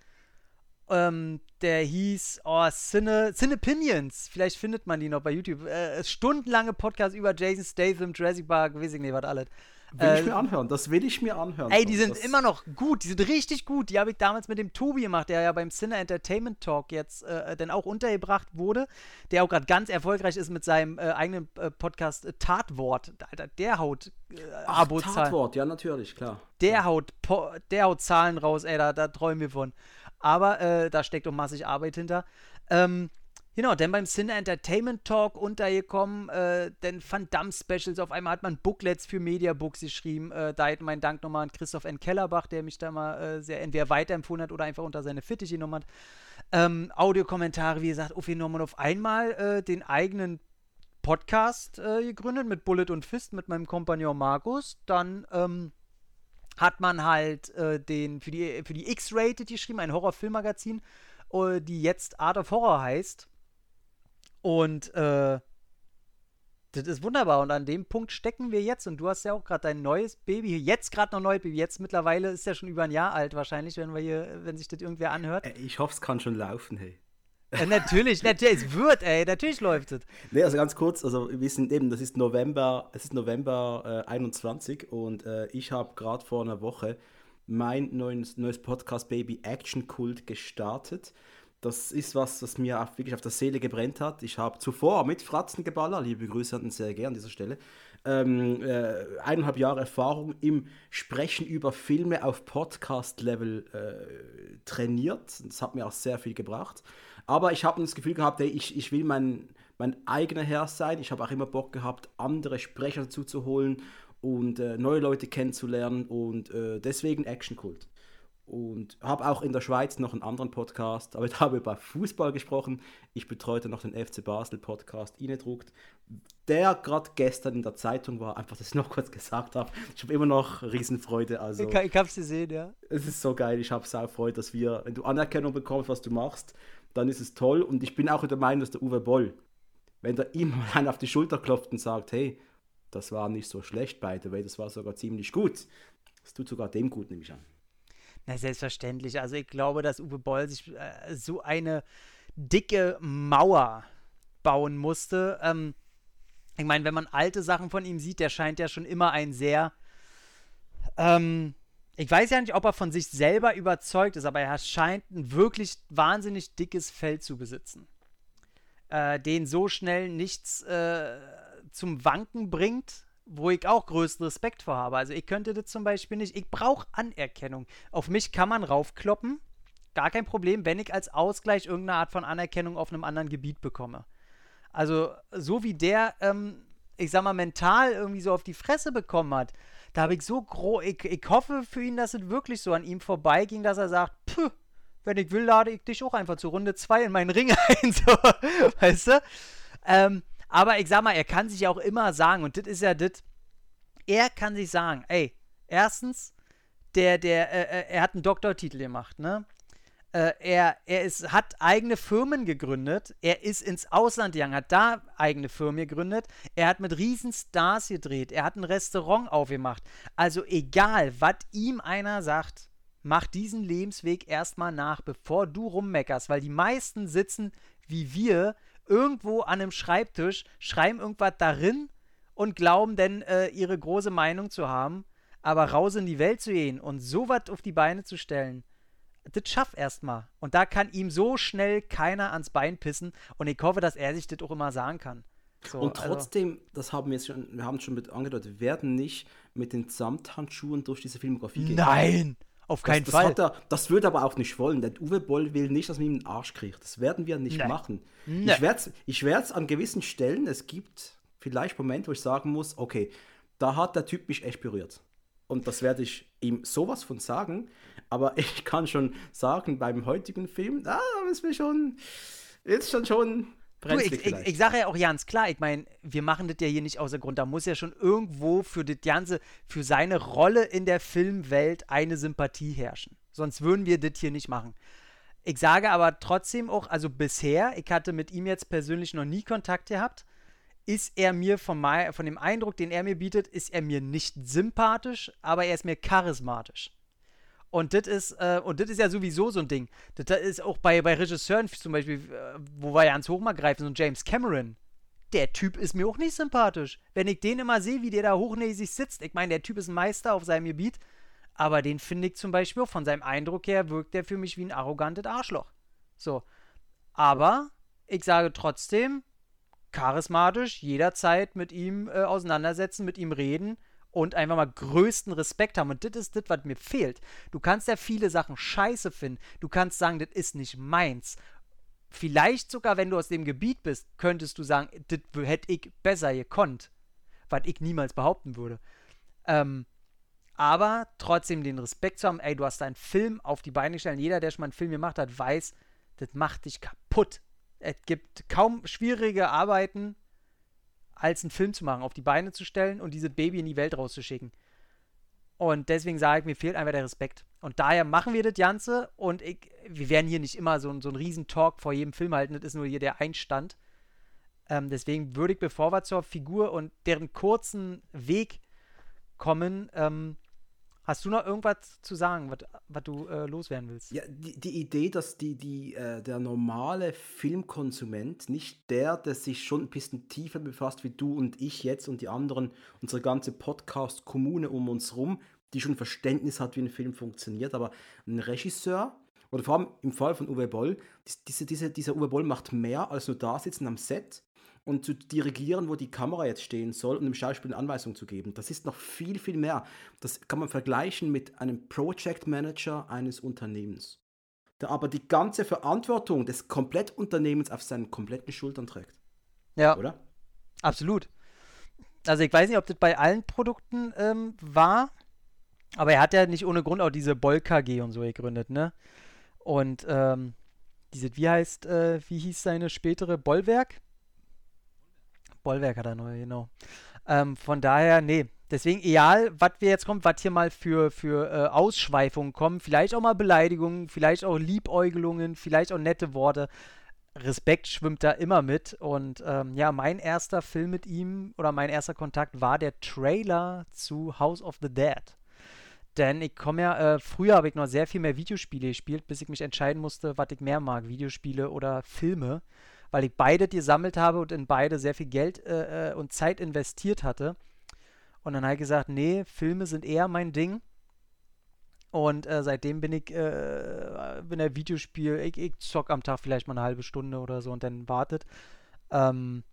Ähm, der hieß oh, Cine, Cinepinions. Vielleicht findet man die noch bei YouTube. Äh, stundenlange Podcast über Jason Statham, Jurassic Park, weiß ich nicht, was alles. Will äh, ich mir anhören, das will ich mir anhören. Ey, die sind das immer noch gut, die sind richtig gut. Die habe ich damals mit dem Tobi gemacht, der ja beim Cine Entertainment Talk jetzt äh, dann auch untergebracht wurde, der auch gerade ganz erfolgreich ist mit seinem äh, eigenen äh, Podcast äh, Tatwort. Alter, der haut äh, Abo-Zahlen. Tatwort, ja, natürlich, klar. Der, ja. haut, der haut Zahlen raus, ey, da, da träumen wir von. Aber äh, da steckt auch massig Arbeit hinter. Ähm, Genau, dann beim Cine Entertainment Talk untergekommen, äh, dann Van Damme Specials, auf einmal hat man Booklets für Mediabooks geschrieben, äh, da hat mein Dank nochmal an Christoph N. Kellerbach, der mich da mal äh, sehr entweder weiterempfohlen hat oder einfach unter seine Fittiche genommen hat. Ähm, Audiokommentare, wie gesagt, aufgenommen auf einmal äh, den eigenen Podcast äh, gegründet mit Bullet und Fist mit meinem Kompagnon Markus, dann ähm, hat man halt äh, den für die, für die X-Rated geschrieben, ein Horrorfilmmagazin, die jetzt Art of Horror heißt und äh, das ist wunderbar. Und an dem Punkt stecken wir jetzt. Und du hast ja auch gerade dein neues Baby hier. Jetzt gerade noch neues Baby. Jetzt mittlerweile ist ja schon über ein Jahr alt wahrscheinlich, wenn wir hier, wenn sich das irgendwer anhört. Äh, ich hoffe, es kann schon laufen, hey. Äh, natürlich, natürlich, es wird, ey, natürlich läuft es. Nee, also ganz kurz, also wir sind eben, das ist November, es ist November äh, 21 und äh, ich habe gerade vor einer Woche mein neues, neues Podcast Baby Action Kult gestartet das ist was, das mir wirklich auf der Seele gebrennt hat. Ich habe zuvor mit Fratzengeballer, liebe Grüße an den Sergei an dieser Stelle, ähm, äh, eineinhalb Jahre Erfahrung im Sprechen über Filme auf Podcast-Level äh, trainiert. Das hat mir auch sehr viel gebracht. Aber ich habe das Gefühl gehabt, ey, ich, ich will mein, mein eigener Herr sein. Ich habe auch immer Bock gehabt, andere Sprecher dazu zu holen und äh, neue Leute kennenzulernen und äh, deswegen Action Kult und habe auch in der Schweiz noch einen anderen Podcast, aber ich habe über Fußball gesprochen. Ich betreute noch den FC Basel Podcast Inedruckt, der gerade gestern in der Zeitung war, einfach, dass ich noch kurz gesagt habe. Ich habe immer noch Riesenfreude. Also, ich, ich habe es gesehen, ja. Es ist so geil, ich habe es auch Freude, dass wir, wenn du Anerkennung bekommst, was du machst, dann ist es toll. Und ich bin auch der Meinung, dass der Uwe Boll, wenn der ihm mal einen auf die Schulter klopft und sagt, hey, das war nicht so schlecht, by the way, das war sogar ziemlich gut. Das tut sogar dem gut, nehme ich an. Na, selbstverständlich. Also ich glaube, dass Uwe Boll sich äh, so eine dicke Mauer bauen musste. Ähm, ich meine, wenn man alte Sachen von ihm sieht, der scheint ja schon immer ein sehr. Ähm, ich weiß ja nicht, ob er von sich selber überzeugt ist, aber er scheint ein wirklich wahnsinnig dickes Feld zu besitzen. Äh, den so schnell nichts äh, zum Wanken bringt wo ich auch größten Respekt vor habe. Also ich könnte das zum Beispiel nicht. Ich brauche Anerkennung. Auf mich kann man raufkloppen. Gar kein Problem, wenn ich als Ausgleich irgendeine Art von Anerkennung auf einem anderen Gebiet bekomme. Also so wie der, ähm, ich sag mal, mental irgendwie so auf die Fresse bekommen hat, da habe ich so groß, ich, ich hoffe für ihn, dass es wirklich so an ihm vorbeiging, dass er sagt, Puh, wenn ich will, lade ich dich auch einfach zu Runde 2 in meinen Ring ein, so, weißt du? Ähm, aber ich sag mal, er kann sich auch immer sagen, und das ist ja das, er kann sich sagen, ey, erstens, der, der, äh, äh, er hat einen Doktortitel gemacht, ne? Äh, er, er ist, hat eigene Firmen gegründet, er ist ins Ausland gegangen, hat da eigene Firmen gegründet, er hat mit Riesenstars gedreht, er hat ein Restaurant aufgemacht. Also egal, was ihm einer sagt, mach diesen Lebensweg erstmal nach, bevor du rummeckerst, weil die meisten sitzen wie wir irgendwo an einem Schreibtisch, schreiben irgendwas darin und glauben dann, äh, ihre große Meinung zu haben. Aber raus in die Welt zu gehen und sowas auf die Beine zu stellen, das schafft erstmal. Und da kann ihm so schnell keiner ans Bein pissen. Und ich hoffe, dass er sich das auch immer sagen kann. So, und also trotzdem, also, das haben wir jetzt schon, wir haben schon mit angedeutet, wir werden nicht mit den Samthandschuhen durch diese Filmografie gehen. Nein! Auf keinen das, das Fall. Er, das wird aber auch nicht wollen. Der Uwe Boll will nicht, dass man ihm den Arsch kriegt. Das werden wir nicht Nein. machen. Nein. Ich werde es ich werd's an gewissen Stellen, es gibt vielleicht Momente, wo ich sagen muss, okay, da hat der Typ mich echt berührt. Und das werde ich ihm sowas von sagen. Aber ich kann schon sagen, beim heutigen Film, da ah, ist mir schon, ist schon schon Du, ich, ich, ich sage ja auch ganz klar, ich meine, wir machen das ja hier nicht außer Grund. Da muss ja schon irgendwo für das Ganze, für seine Rolle in der Filmwelt eine Sympathie herrschen. Sonst würden wir das hier nicht machen. Ich sage aber trotzdem auch, also bisher, ich hatte mit ihm jetzt persönlich noch nie Kontakt gehabt, ist er mir von, mein, von dem Eindruck, den er mir bietet, ist er mir nicht sympathisch, aber er ist mir charismatisch. Und das ist, äh, und das ist ja sowieso so ein Ding. Das ist auch bei, bei Regisseuren zum Beispiel, äh, wo wir ja ans Hochmal greifen, so ein James Cameron. Der Typ ist mir auch nicht sympathisch. Wenn ich den immer sehe, wie der da hochnäsig sitzt, ich meine, der Typ ist ein Meister auf seinem Gebiet, aber den finde ich zum Beispiel auch von seinem Eindruck her, wirkt der für mich wie ein arrogantes Arschloch. So. Aber ich sage trotzdem, charismatisch, jederzeit mit ihm äh, auseinandersetzen, mit ihm reden und einfach mal größten Respekt haben. Und das ist das, was mir fehlt. Du kannst ja viele Sachen scheiße finden. Du kannst sagen, das ist nicht meins. Vielleicht sogar, wenn du aus dem Gebiet bist, könntest du sagen, das hätte ich besser gekonnt. Was ich niemals behaupten würde. Ähm, aber trotzdem den Respekt zu haben, ey, du hast einen Film auf die Beine gestellt. Jeder, der schon mal einen Film gemacht hat, weiß, das macht dich kaputt. Es gibt kaum schwierige Arbeiten, als einen Film zu machen, auf die Beine zu stellen und dieses Baby in die Welt rauszuschicken. Und deswegen sage ich, mir fehlt einfach der Respekt. Und daher machen wir das Ganze und ich, wir werden hier nicht immer so, so einen riesen Talk vor jedem Film halten, das ist nur hier der Einstand. Ähm, deswegen würde ich, bevor wir zur Figur und deren kurzen Weg kommen, ähm, Hast du noch irgendwas zu sagen, was du äh, loswerden willst? Ja, die, die Idee, dass die, die, äh, der normale Filmkonsument, nicht der, der sich schon ein bisschen tiefer befasst wie du und ich jetzt und die anderen, unsere ganze Podcast-Kommune um uns rum, die schon Verständnis hat, wie ein Film funktioniert, aber ein Regisseur, oder vor allem im Fall von Uwe Boll, diese, diese, dieser Uwe Boll macht mehr als nur da sitzen am Set und zu dirigieren, wo die Kamera jetzt stehen soll und dem Schauspieler eine Anweisung zu geben. Das ist noch viel, viel mehr. Das kann man vergleichen mit einem Project Manager eines Unternehmens, der aber die ganze Verantwortung des Komplettunternehmens auf seinen kompletten Schultern trägt. Ja. Oder? Absolut. Also ich weiß nicht, ob das bei allen Produkten ähm, war, aber er hat ja nicht ohne Grund auch diese Boll KG und so gegründet, ne? Und ähm, diese, wie heißt, äh, wie hieß seine spätere Bollwerk? Bollwerk hat er neu, genau. Ähm, von daher, nee. Deswegen, egal, was wir jetzt kommen, was hier mal für, für äh, Ausschweifungen kommen, vielleicht auch mal Beleidigungen, vielleicht auch Liebäugelungen, vielleicht auch nette Worte. Respekt schwimmt da immer mit. Und ähm, ja, mein erster Film mit ihm oder mein erster Kontakt war der Trailer zu House of the Dead. Denn ich komme ja, äh, früher habe ich noch sehr viel mehr Videospiele gespielt, bis ich mich entscheiden musste, was ich mehr mag, Videospiele oder Filme weil ich beide gesammelt habe und in beide sehr viel Geld äh, äh, und Zeit investiert hatte. Und dann habe ich gesagt, nee, Filme sind eher mein Ding. Und äh, seitdem bin ich, äh, bin der Videospiel, ich, ich zock am Tag vielleicht mal eine halbe Stunde oder so und dann wartet. Ähm,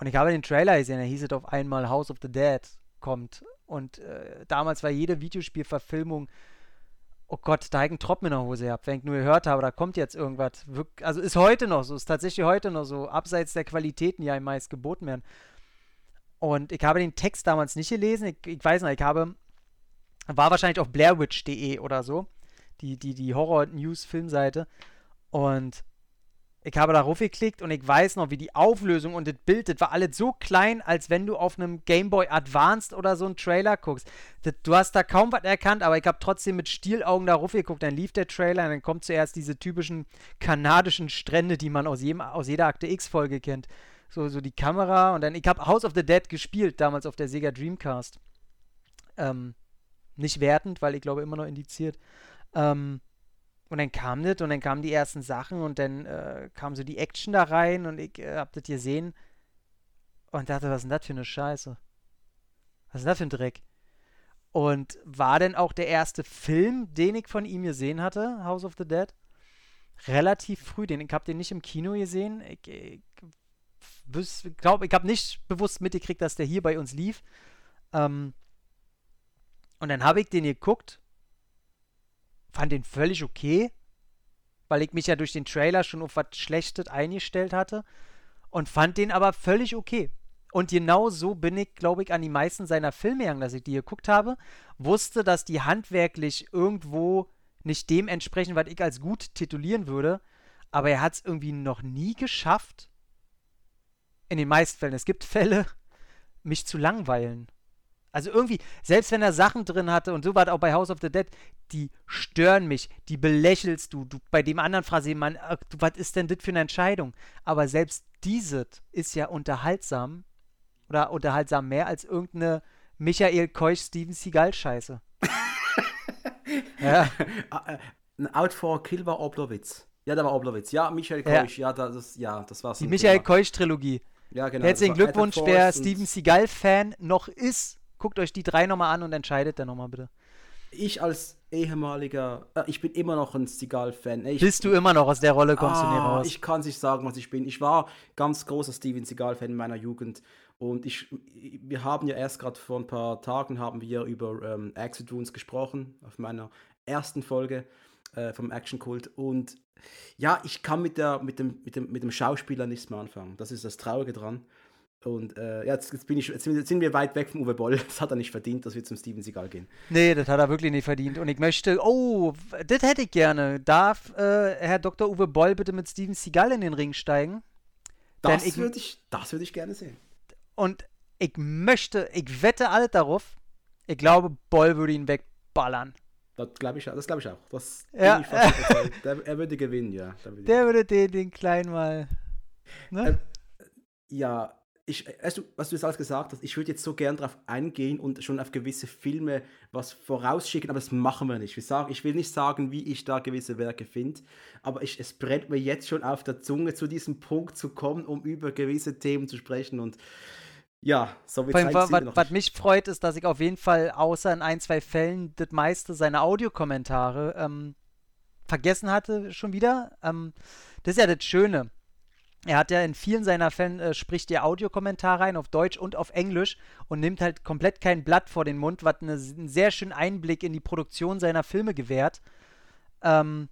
und ich habe den Trailer gesehen, da hieß es auf einmal House of the Dead kommt. Und äh, damals war jede Videospielverfilmung oh Gott, da ich einen Tropfen in der Hose gehabt, wenn ich nur gehört habe, da kommt jetzt irgendwas. Also ist heute noch so, ist tatsächlich heute noch so, abseits der Qualitäten, die einem meist geboten werden. Und ich habe den Text damals nicht gelesen, ich, ich weiß noch, ich habe, war wahrscheinlich auf blairwitch.de oder so, die, die, die Horror-News-Filmseite. Und ich habe darauf geklickt und ich weiß noch, wie die Auflösung und das Bild, das war alles so klein, als wenn du auf einem Game Boy Advanced oder so einen Trailer guckst. Das, du hast da kaum was erkannt, aber ich habe trotzdem mit Stielaugen darauf geguckt. Dann lief der Trailer und dann kommt zuerst diese typischen kanadischen Strände, die man aus, jedem, aus jeder Akte X-Folge kennt. So, so die Kamera und dann, ich habe House of the Dead gespielt, damals auf der Sega Dreamcast. Ähm, nicht wertend, weil ich glaube immer noch indiziert. Ähm, und dann kam das und dann kamen die ersten Sachen und dann äh, kam so die Action da rein und ich äh, hab das gesehen und dachte, was ist denn das für eine Scheiße? Was ist denn das für ein Dreck? Und war denn auch der erste Film, den ich von ihm gesehen hatte, House of the Dead? Relativ früh, den ich habe den nicht im Kino gesehen. Ich, ich glaube, ich habe nicht bewusst mitgekriegt, dass der hier bei uns lief. Ähm, und dann habe ich den geguckt fand den völlig okay, weil ich mich ja durch den Trailer schon auf was Schlechtes eingestellt hatte und fand den aber völlig okay. Und genau so bin ich, glaube ich, an die meisten seiner Filme gegangen, dass ich die geguckt habe. Wusste, dass die handwerklich irgendwo nicht dem entsprechen, was ich als gut titulieren würde. Aber er hat es irgendwie noch nie geschafft, in den meisten Fällen, es gibt Fälle, mich zu langweilen. Also irgendwie, selbst wenn er Sachen drin hatte, und so war es auch bei House of the Dead, die stören mich, die belächelst du. du bei dem anderen Phrase, man, was ist denn das für eine Entscheidung? Aber selbst dieses ist ja unterhaltsam oder unterhaltsam mehr als irgendeine Michael Keusch Steven Seagal Scheiße. ja. Ah, äh, Out for Kill war Oblowitz. Ja, da war Oblowitz. Ja, Michael Keusch, ja, ja das, ja, das war's. Die Michael Keusch Trilogie. Ja, genau. Herzlichen Glückwunsch, wer Steven Seagal-Fan noch ist. Guckt euch die drei nochmal an und entscheidet dann nochmal bitte. Ich als ehemaliger, äh, ich bin immer noch ein Seagal-Fan. Bist du immer noch aus der Rolle, kommst ah, du nie raus? Ich kann nicht sagen, was ich bin. Ich war ganz großer Steven Seagal-Fan in meiner Jugend. Und ich, wir haben ja erst gerade vor ein paar Tagen haben wir über ähm, Exit Wounds gesprochen, auf meiner ersten Folge äh, vom Action Kult. Und ja, ich kann mit, der, mit, dem, mit, dem, mit dem Schauspieler nichts mehr anfangen. Das ist das Traurige dran. Und äh, ja, jetzt, jetzt, bin ich, jetzt sind wir weit weg von Uwe Boll. Das hat er nicht verdient, dass wir zum Steven Seagal gehen. Nee, das hat er wirklich nicht verdient. Und ich möchte, oh, das hätte ich gerne. Darf äh, Herr Dr. Uwe Boll bitte mit Steven Seagal in den Ring steigen? Das würde ich, würd ich gerne sehen. Und ich möchte, ich wette alles darauf, ich glaube, Boll würde ihn wegballern. Das glaube ich, glaub ich auch. Das ja. ich Der, er würde gewinnen, ja. Würde der würde den, den Kleinen mal. Ne? Ähm, ja, ich, weißt du, was du jetzt alles gesagt hast, ich würde jetzt so gern darauf eingehen und schon auf gewisse Filme was vorausschicken, aber das machen wir nicht. Wir sagen, ich will nicht sagen, wie ich da gewisse Werke finde, aber ich, es brennt mir jetzt schon auf der Zunge, zu diesem Punkt zu kommen, um über gewisse Themen zu sprechen und ja, so wie Was, was mich freut, ist, dass ich auf jeden Fall außer in ein, zwei Fällen das meiste seiner Audiokommentare ähm, vergessen hatte schon wieder. Ähm, das ist ja das Schöne. Er hat ja in vielen seiner Fällen, äh, spricht der Audiokommentar rein auf Deutsch und auf Englisch und nimmt halt komplett kein Blatt vor den Mund, was eine, einen sehr schönen Einblick in die Produktion seiner Filme gewährt. Ähm,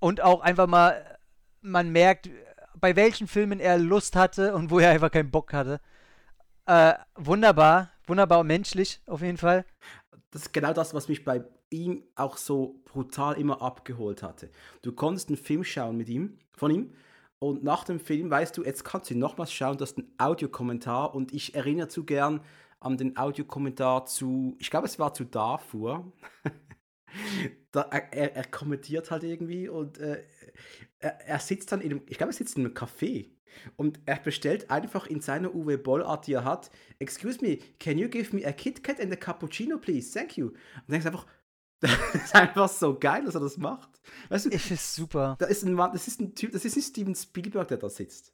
und auch einfach mal, man merkt, bei welchen Filmen er Lust hatte und wo er einfach keinen Bock hatte. Äh, wunderbar, wunderbar menschlich auf jeden Fall. Das ist genau das, was mich bei ihm auch so brutal immer abgeholt hatte. Du konntest einen Film schauen mit ihm, von ihm, und nach dem Film weißt du, jetzt kannst du nochmals schauen, du hast einen Audiokommentar und ich erinnere zu gern an den Audiokommentar zu, ich glaube, es war zu Darfur. da, er, er, kommentiert halt irgendwie und äh, er, er, sitzt dann in einem, ich glaube, er sitzt in einem Café und er bestellt einfach in seiner Uwe Boll Art, die er hat, Excuse me, can you give me a Kit Kat and a Cappuccino, please? Thank you. Und denkst einfach, das ist einfach so geil, dass er das macht. Weißt du, ich finde super. Da ist ein Mann, das ist ein Typ, das ist nicht Steven Spielberg, der da sitzt.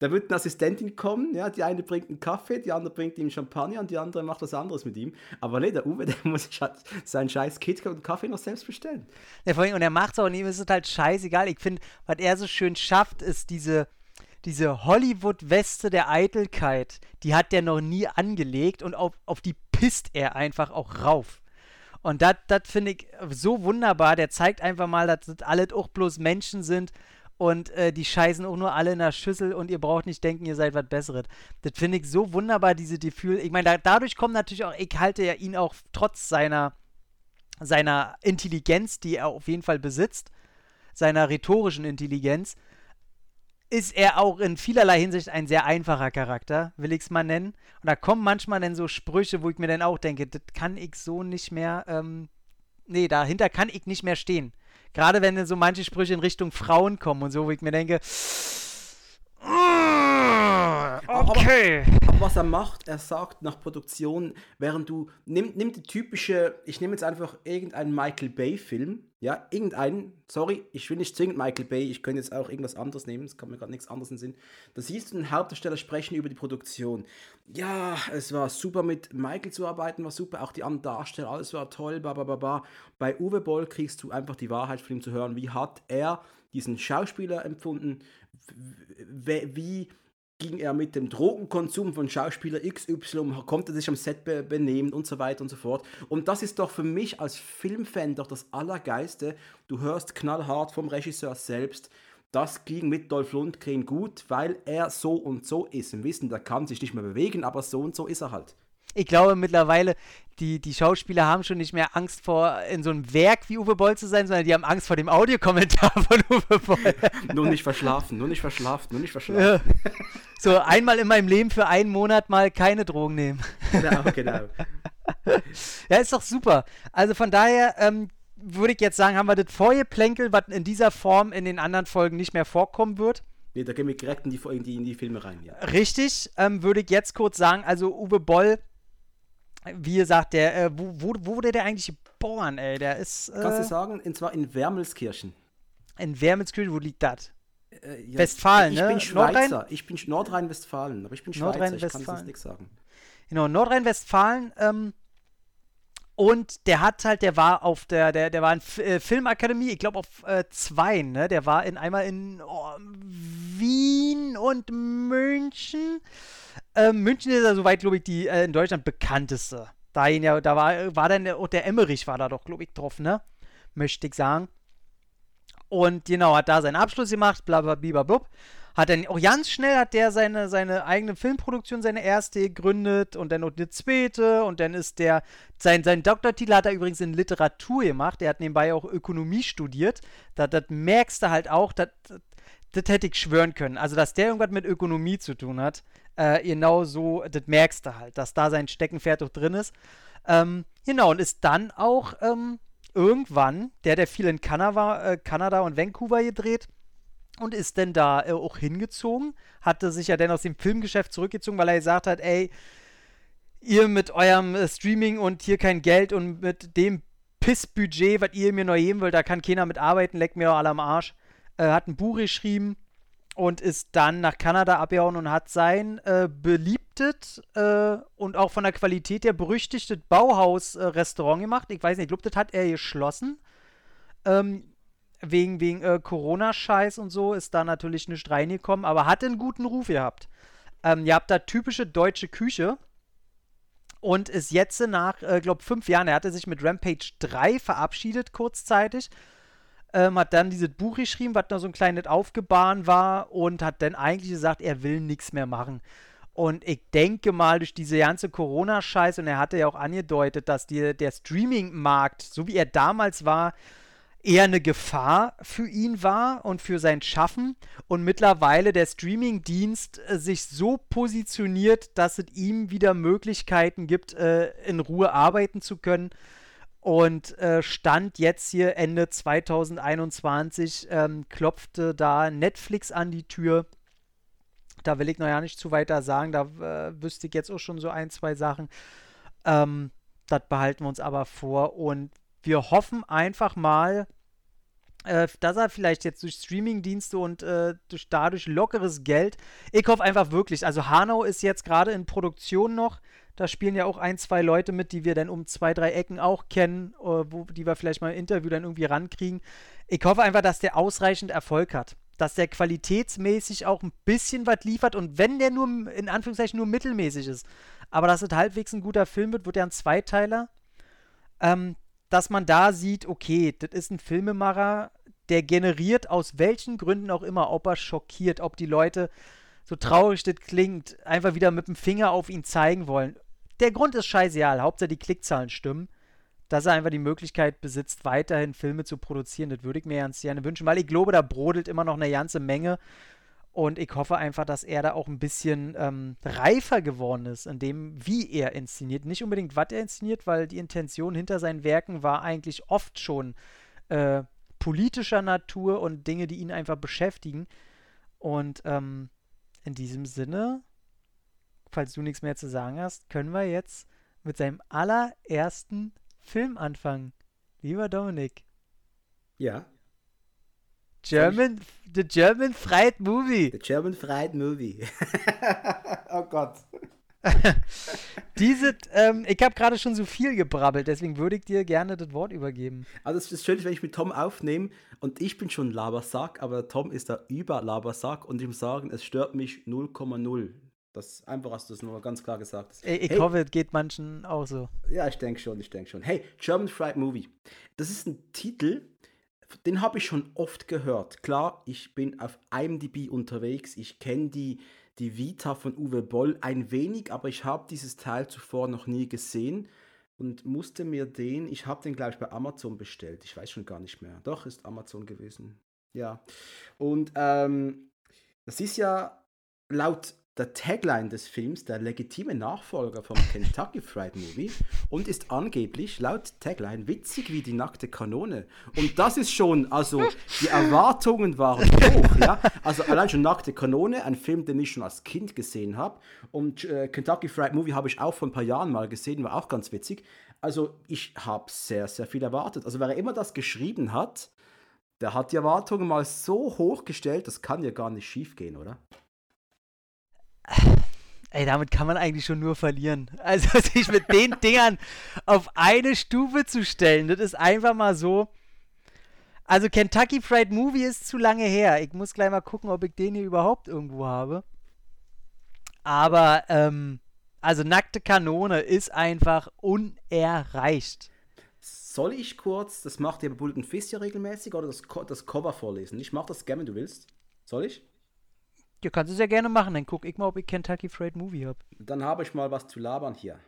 Da wird eine Assistentin kommen, ja, die eine bringt einen Kaffee, die andere bringt ihm Champagner und die andere macht was anderes mit ihm. Aber nee, der Uwe, der muss sich halt seinen scheiß KitKat und Kaffee noch selbst bestellen. Ja, vor allem, und er macht es auch nicht, es ist halt scheißegal. Ich finde, was er so schön schafft, ist diese, diese Hollywood-Weste der Eitelkeit. Die hat der noch nie angelegt und auf, auf die pisst er einfach auch rauf. Und das finde ich so wunderbar. Der zeigt einfach mal, dass das alle auch bloß Menschen sind und äh, die scheißen auch nur alle in der Schüssel und ihr braucht nicht denken, ihr seid was Besseres. Das finde ich so wunderbar, diese Gefühle. Ich meine, da, dadurch kommt natürlich auch, ich halte ja ihn auch trotz seiner, seiner Intelligenz, die er auf jeden Fall besitzt, seiner rhetorischen Intelligenz, ist er auch in vielerlei Hinsicht ein sehr einfacher Charakter, will ich es mal nennen. Und da kommen manchmal dann so Sprüche, wo ich mir dann auch denke, das kann ich so nicht mehr, ähm, nee, dahinter kann ich nicht mehr stehen. Gerade wenn dann so manche Sprüche in Richtung Frauen kommen und so, wo ich mir denke, Okay. Aber, aber, was er macht, er sagt nach Produktion, während du, nimm, nimm die typische, ich nehme jetzt einfach irgendeinen Michael Bay-Film, ja, irgendeinen, sorry, ich will nicht zwingend Michael Bay, ich könnte jetzt auch irgendwas anderes nehmen, es kommt mir gerade nichts anderes in den Sinn. Da siehst du einen Hauptdarsteller sprechen über die Produktion. Ja, es war super mit Michael zu arbeiten, war super, auch die anderen Darsteller, alles war toll, ba. Bei Uwe Boll kriegst du einfach die Wahrheit von ihm zu hören. Wie hat er diesen Schauspieler empfunden? Wie ging er mit dem Drogenkonsum von Schauspieler XY, konnte sich am Set be benehmen und so weiter und so fort. Und das ist doch für mich als Filmfan doch das Allergeiste. Du hörst knallhart vom Regisseur selbst, das ging mit Dolph Lundgren gut, weil er so und so ist. Im Wissen, der kann sich nicht mehr bewegen, aber so und so ist er halt. Ich glaube mittlerweile, die, die Schauspieler haben schon nicht mehr Angst vor, in so einem Werk wie Uwe Boll zu sein, sondern die haben Angst vor dem Audiokommentar von Uwe Boll. nur nicht verschlafen, nur nicht verschlafen, nur nicht verschlafen. Ja. So, einmal in meinem Leben für einen Monat mal keine Drogen nehmen. Genau, genau. ja, ist doch super. Also von daher, ähm, würde ich jetzt sagen, haben wir das Vorgeplänkel, was in dieser Form in den anderen Folgen nicht mehr vorkommen wird. Nee, da gehen wir direkt in die, in die, in die Filme rein. Ja. Richtig, ähm, würde ich jetzt kurz sagen, also Uwe Boll, wie gesagt, der, äh, wo, wo, wo wurde der eigentlich geboren, ey? Der ist. Äh, Kannst du sagen, und zwar in Wermelskirchen. In Wermelskirchen, wo liegt das? Äh, ja, Westfalen, ich, ne? Ich bin Schweizer, Nordrhein? ich bin Nordrhein-Westfalen, aber ich bin Schweizer, ich kann das nichts sagen. Genau, Nordrhein-Westfalen, ähm, und der hat halt, der war auf der, der, der war in F äh, Filmakademie, ich glaube auf äh, zwei, ne? Der war in einmal in oh, Wien und München. Ähm, München ist ja soweit, glaube ich, die äh, in Deutschland bekannteste. Da, ja, da war, war dann der, der Emmerich war da doch, glaube ich, drauf, ne? Möchte ich sagen. Und genau, hat da seinen Abschluss gemacht, bla bla bla bla hat dann auch ganz schnell hat der seine, seine eigene Filmproduktion, seine erste gegründet und dann noch eine zweite und dann ist der, sein, sein Doktortitel hat er übrigens in Literatur gemacht, er hat nebenbei auch Ökonomie studiert, das, das merkst du halt auch, das, das hätte ich schwören können, also dass der irgendwas mit Ökonomie zu tun hat, äh, genau so, das merkst du halt, dass da sein Steckenpferd auch drin ist. Ähm, genau, und ist dann auch ähm, irgendwann, der, der viel in Kanada, äh, Kanada und Vancouver gedreht, und ist denn da äh, auch hingezogen. Hatte sich ja dann aus dem Filmgeschäft zurückgezogen, weil er gesagt hat, ey, ihr mit eurem äh, Streaming und hier kein Geld und mit dem Pissbudget, was ihr mir neu geben wollt, da kann keiner mit arbeiten, leckt mir doch alle am Arsch. Äh, hat ein Buch geschrieben und ist dann nach Kanada abgehauen und hat sein äh, beliebtes äh, und auch von der Qualität her berüchtigtes Bauhaus-Restaurant gemacht. Ich weiß nicht, ich glaube, das hat er geschlossen. Ähm, wegen, wegen äh, Corona-Scheiß und so ist da natürlich nicht reingekommen, aber hat einen guten Ruf gehabt. Ähm, ihr habt da typische deutsche Küche und ist jetzt nach, äh, glaube fünf Jahren, er hatte sich mit Rampage 3 verabschiedet kurzzeitig, ähm, hat dann dieses Buch geschrieben, was noch so ein kleines Aufgebahn war und hat dann eigentlich gesagt, er will nichts mehr machen. Und ich denke mal, durch diese ganze Corona-Scheiß, und er hatte ja auch angedeutet, dass die, der Streaming-Markt, so wie er damals war, eher eine Gefahr für ihn war und für sein Schaffen und mittlerweile der Streamingdienst äh, sich so positioniert, dass es ihm wieder Möglichkeiten gibt, äh, in Ruhe arbeiten zu können. Und äh, stand jetzt hier Ende 2021, ähm, klopfte da Netflix an die Tür. Da will ich noch ja nicht zu weiter sagen, da wüsste ich jetzt auch schon so ein, zwei Sachen. Ähm, das behalten wir uns aber vor und wir hoffen einfach mal, äh, dass er vielleicht jetzt durch Streamingdienste und äh, durch dadurch lockeres Geld, ich hoffe einfach wirklich, also Hanau ist jetzt gerade in Produktion noch, da spielen ja auch ein, zwei Leute mit, die wir dann um zwei, drei Ecken auch kennen, äh, wo, die wir vielleicht mal im Interview dann irgendwie rankriegen. Ich hoffe einfach, dass der ausreichend Erfolg hat. Dass der qualitätsmäßig auch ein bisschen was liefert und wenn der nur, in Anführungszeichen, nur mittelmäßig ist, aber dass es halbwegs ein guter Film wird, wird er ein Zweiteiler. Ähm, dass man da sieht, okay, das ist ein Filmemacher, der generiert aus welchen Gründen auch immer, ob er schockiert, ob die Leute, so traurig das klingt, einfach wieder mit dem Finger auf ihn zeigen wollen. Der Grund ist scheißegal, Hauptsache die Klickzahlen stimmen. Dass er einfach die Möglichkeit besitzt, weiterhin Filme zu produzieren, das würde ich mir ganz gerne wünschen, weil ich glaube, da brodelt immer noch eine ganze Menge. Und ich hoffe einfach, dass er da auch ein bisschen ähm, reifer geworden ist, in dem, wie er inszeniert. Nicht unbedingt, was er inszeniert, weil die Intention hinter seinen Werken war eigentlich oft schon äh, politischer Natur und Dinge, die ihn einfach beschäftigen. Und ähm, in diesem Sinne, falls du nichts mehr zu sagen hast, können wir jetzt mit seinem allerersten Film anfangen. Lieber Dominik. Ja. German, the German Fried Movie. The German Fried Movie. oh Gott. Diese, ähm, ich habe gerade schon so viel gebrabbelt, deswegen würde ich dir gerne das Wort übergeben. Also es ist schön, wenn ich mit Tom aufnehme und ich bin schon Labersack, aber Tom ist da über Labersack und ich muss sagen, es stört mich 0,0. Das einfach hast du es nur ganz klar gesagt. Ich, ich hey, hoffe, es geht manchen auch so. Ja, ich denke schon, ich denke schon. Hey, German Fried Movie. Das ist ein Titel, den habe ich schon oft gehört. Klar, ich bin auf IMDb unterwegs, ich kenne die die Vita von Uwe Boll ein wenig, aber ich habe dieses Teil zuvor noch nie gesehen und musste mir den, ich habe den glaube ich bei Amazon bestellt, ich weiß schon gar nicht mehr. Doch, ist Amazon gewesen. Ja. Und ähm, das ist ja laut der Tagline des Films der legitime Nachfolger vom Kentucky Fried Movie und ist angeblich laut Tagline witzig wie die nackte Kanone. Und das ist schon, also die Erwartungen waren hoch, ja. Also allein schon nackte Kanone, ein Film, den ich schon als Kind gesehen habe. Und äh, Kentucky Fried Movie habe ich auch vor ein paar Jahren mal gesehen, war auch ganz witzig. Also ich habe sehr, sehr viel erwartet. Also wer immer das geschrieben hat, der hat die Erwartungen mal so hoch gestellt, das kann ja gar nicht schief gehen, oder? Ey, damit kann man eigentlich schon nur verlieren. Also sich mit den Dingern auf eine Stufe zu stellen, das ist einfach mal so. Also Kentucky Fried Movie ist zu lange her. Ich muss gleich mal gucken, ob ich den hier überhaupt irgendwo habe. Aber, ähm, also nackte Kanone ist einfach unerreicht. Soll ich kurz, das macht ihr bei Bulletin Fist ja regelmäßig, oder das, das Cover vorlesen? Ich mach das gerne, wenn du willst. Soll ich? Ja, kannst du sehr gerne machen. Dann guck ich mal, ob ich Kentucky Fried Movie habe. Dann habe ich mal was zu labern hier.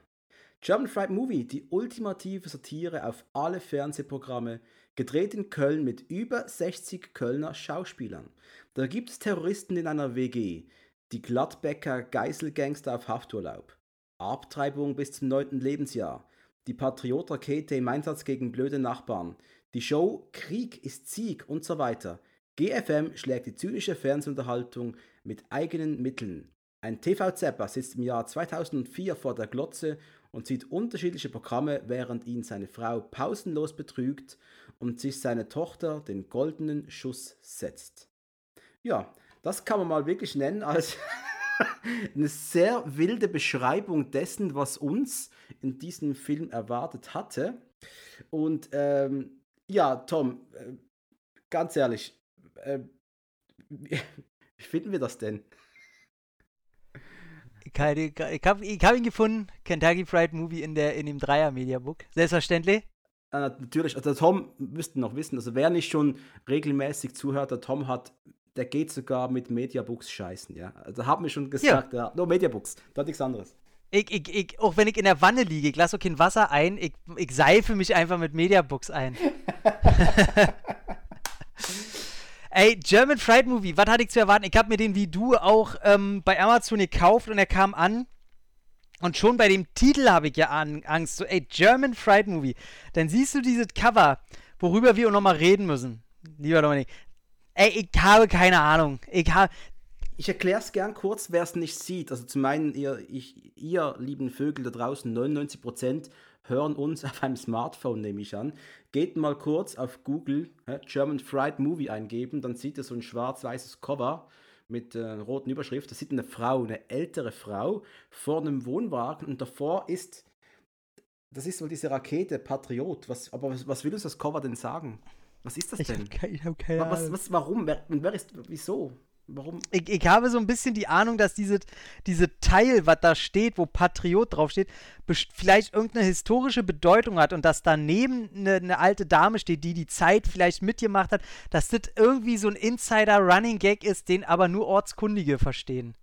German Fried Movie, die ultimative Satire auf alle Fernsehprogramme, gedreht in Köln mit über 60 Kölner Schauspielern. Da gibt es Terroristen in einer WG, die Gladbecker Geiselgangster auf Hafturlaub, Abtreibung bis zum 9. Lebensjahr, die Patriotrakete im Einsatz gegen blöde Nachbarn, die Show Krieg ist Sieg und so weiter. GFM schlägt die zynische Fernsehunterhaltung mit eigenen Mitteln. Ein TV-Zepper sitzt im Jahr 2004 vor der Glotze und sieht unterschiedliche Programme, während ihn seine Frau pausenlos betrügt und sich seine Tochter den goldenen Schuss setzt. Ja, das kann man mal wirklich nennen als eine sehr wilde Beschreibung dessen, was uns in diesem Film erwartet hatte. Und ähm, ja, Tom, äh, ganz ehrlich, äh, wie finden wir das denn? Keine, ich habe ich hab ihn gefunden, Kentucky Fried Movie in, der, in dem Dreier-Mediabook. Selbstverständlich. Äh, natürlich, also Tom müsste noch wissen, also wer nicht schon regelmäßig zuhört, der Tom hat, der geht sogar mit Mediabooks scheißen, ja. Also haben wir schon gesagt, ja. ja nur Mediabooks, da nichts anderes. Ich, ich, ich, auch wenn ich in der Wanne liege, ich lasse auch kein Wasser ein, ich, ich seife mich einfach mit Mediabooks ein. Ey, German Fried Movie, was hatte ich zu erwarten? Ich habe mir den wie du auch ähm, bei Amazon gekauft und er kam an. Und schon bei dem Titel habe ich ja Angst. So, ey, German Fried Movie. Dann siehst du dieses Cover, worüber wir auch nochmal reden müssen. Lieber Dominik. Ey, ich habe keine Ahnung. Ich habe. Ich erkläre es gern kurz, wer es nicht sieht. Also zu meinen, ihr, ich, ihr lieben Vögel da draußen, 99% hören uns auf einem Smartphone, nehme ich an. Geht mal kurz auf Google äh, German Fried Movie eingeben, dann sieht ihr so ein schwarz-weißes Cover mit äh, roten Überschrift. Da sieht eine Frau, eine ältere Frau, vor einem Wohnwagen und davor ist, das ist wohl diese Rakete Patriot. Was, aber was, was will uns das Cover denn sagen? Was ist das denn? Ich habe keine, hab keine was, was, warum? Wer, wer ist, wieso? Warum? Ich, ich, habe so ein bisschen die Ahnung, dass diese, diese Teil, was da steht, wo Patriot draufsteht, vielleicht irgendeine historische Bedeutung hat und dass daneben eine, eine, alte Dame steht, die die Zeit vielleicht mitgemacht hat, dass das irgendwie so ein Insider-Running-Gag ist, den aber nur Ortskundige verstehen.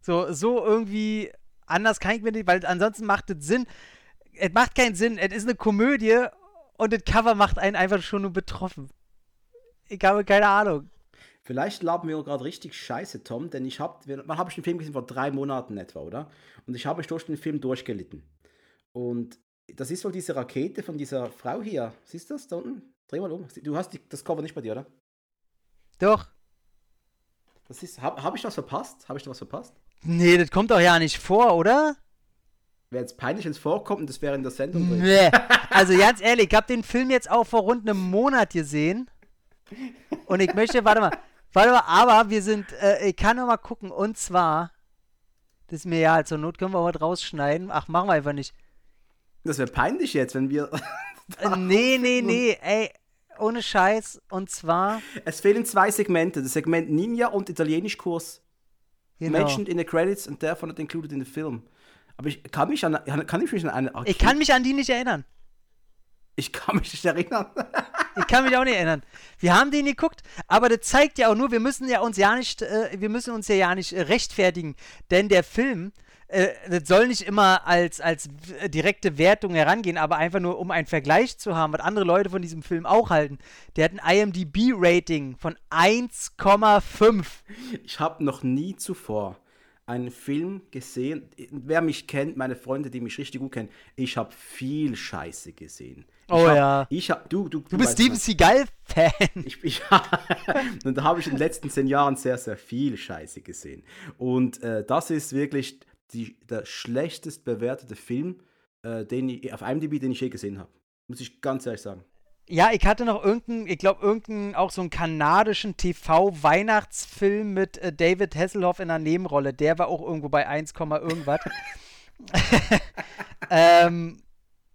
So, so irgendwie anders kann ich mir nicht, weil ansonsten macht es Sinn. Es macht keinen Sinn. Es ist eine Komödie und das Cover macht einen einfach schon nur betroffen. Ich habe keine Ahnung. Vielleicht laben wir gerade richtig scheiße, Tom, denn ich habe, wann habe ich den Film gesehen? Vor drei Monaten etwa, oder? Und ich habe durch den Film durchgelitten. Und das ist wohl diese Rakete von dieser Frau hier. Siehst du das da unten? Dreh mal um. Du hast die, das Cover nicht bei dir, oder? Doch. Das ist, habe hab ich was verpasst? Habe ich da was verpasst? Nee, das kommt doch ja nicht vor, oder? Wäre jetzt peinlich, wenn es vorkommt und das wäre in der Sendung drin. Nee. Also ganz ehrlich, ich habe den Film jetzt auch vor rund einem Monat gesehen. Und ich möchte, warte mal, Warte mal, aber wir sind, äh, ich kann noch mal gucken, und zwar, Das ist mir ja, zur Not können wir was rausschneiden. Ach, machen wir einfach nicht. Das wäre peinlich jetzt, wenn wir. Äh, nee, nee, nee, ey, ohne Scheiß. Und zwar. Es fehlen zwei Segmente: das Segment Ninja und Italienischkurs. Genau. Mentioned in the credits and therefore not included in the film. Aber ich kann mich an, kann ich mich an eine. Ich kann mich an die nicht erinnern. Ich kann mich nicht erinnern. ich kann mich auch nicht erinnern. Wir haben den geguckt, aber das zeigt ja auch nur, wir müssen ja uns ja nicht, äh, wir müssen uns ja, ja nicht äh, rechtfertigen, denn der Film, äh, das soll nicht immer als, als direkte Wertung herangehen, aber einfach nur, um einen Vergleich zu haben, was andere Leute von diesem Film auch halten. Der hat ein IMDb-Rating von 1,5. Ich habe noch nie zuvor einen Film gesehen. Wer mich kennt, meine Freunde, die mich richtig gut kennen, ich habe viel Scheiße gesehen. oh hab, ja. Ich hab, du, du, du, du bist Steven Seagal-Fan. Ich, ich, und da habe ich in den letzten zehn Jahren sehr, sehr viel Scheiße gesehen. Und äh, das ist wirklich die, der schlechtest bewertete Film, äh, den ich, auf IMDb, den ich je gesehen habe. Muss ich ganz ehrlich sagen. Ja, ich hatte noch irgendeinen, ich glaube, irgendeinen, auch so einen kanadischen TV-Weihnachtsfilm mit äh, David Hasselhoff in einer Nebenrolle. Der war auch irgendwo bei 1, irgendwas. ähm,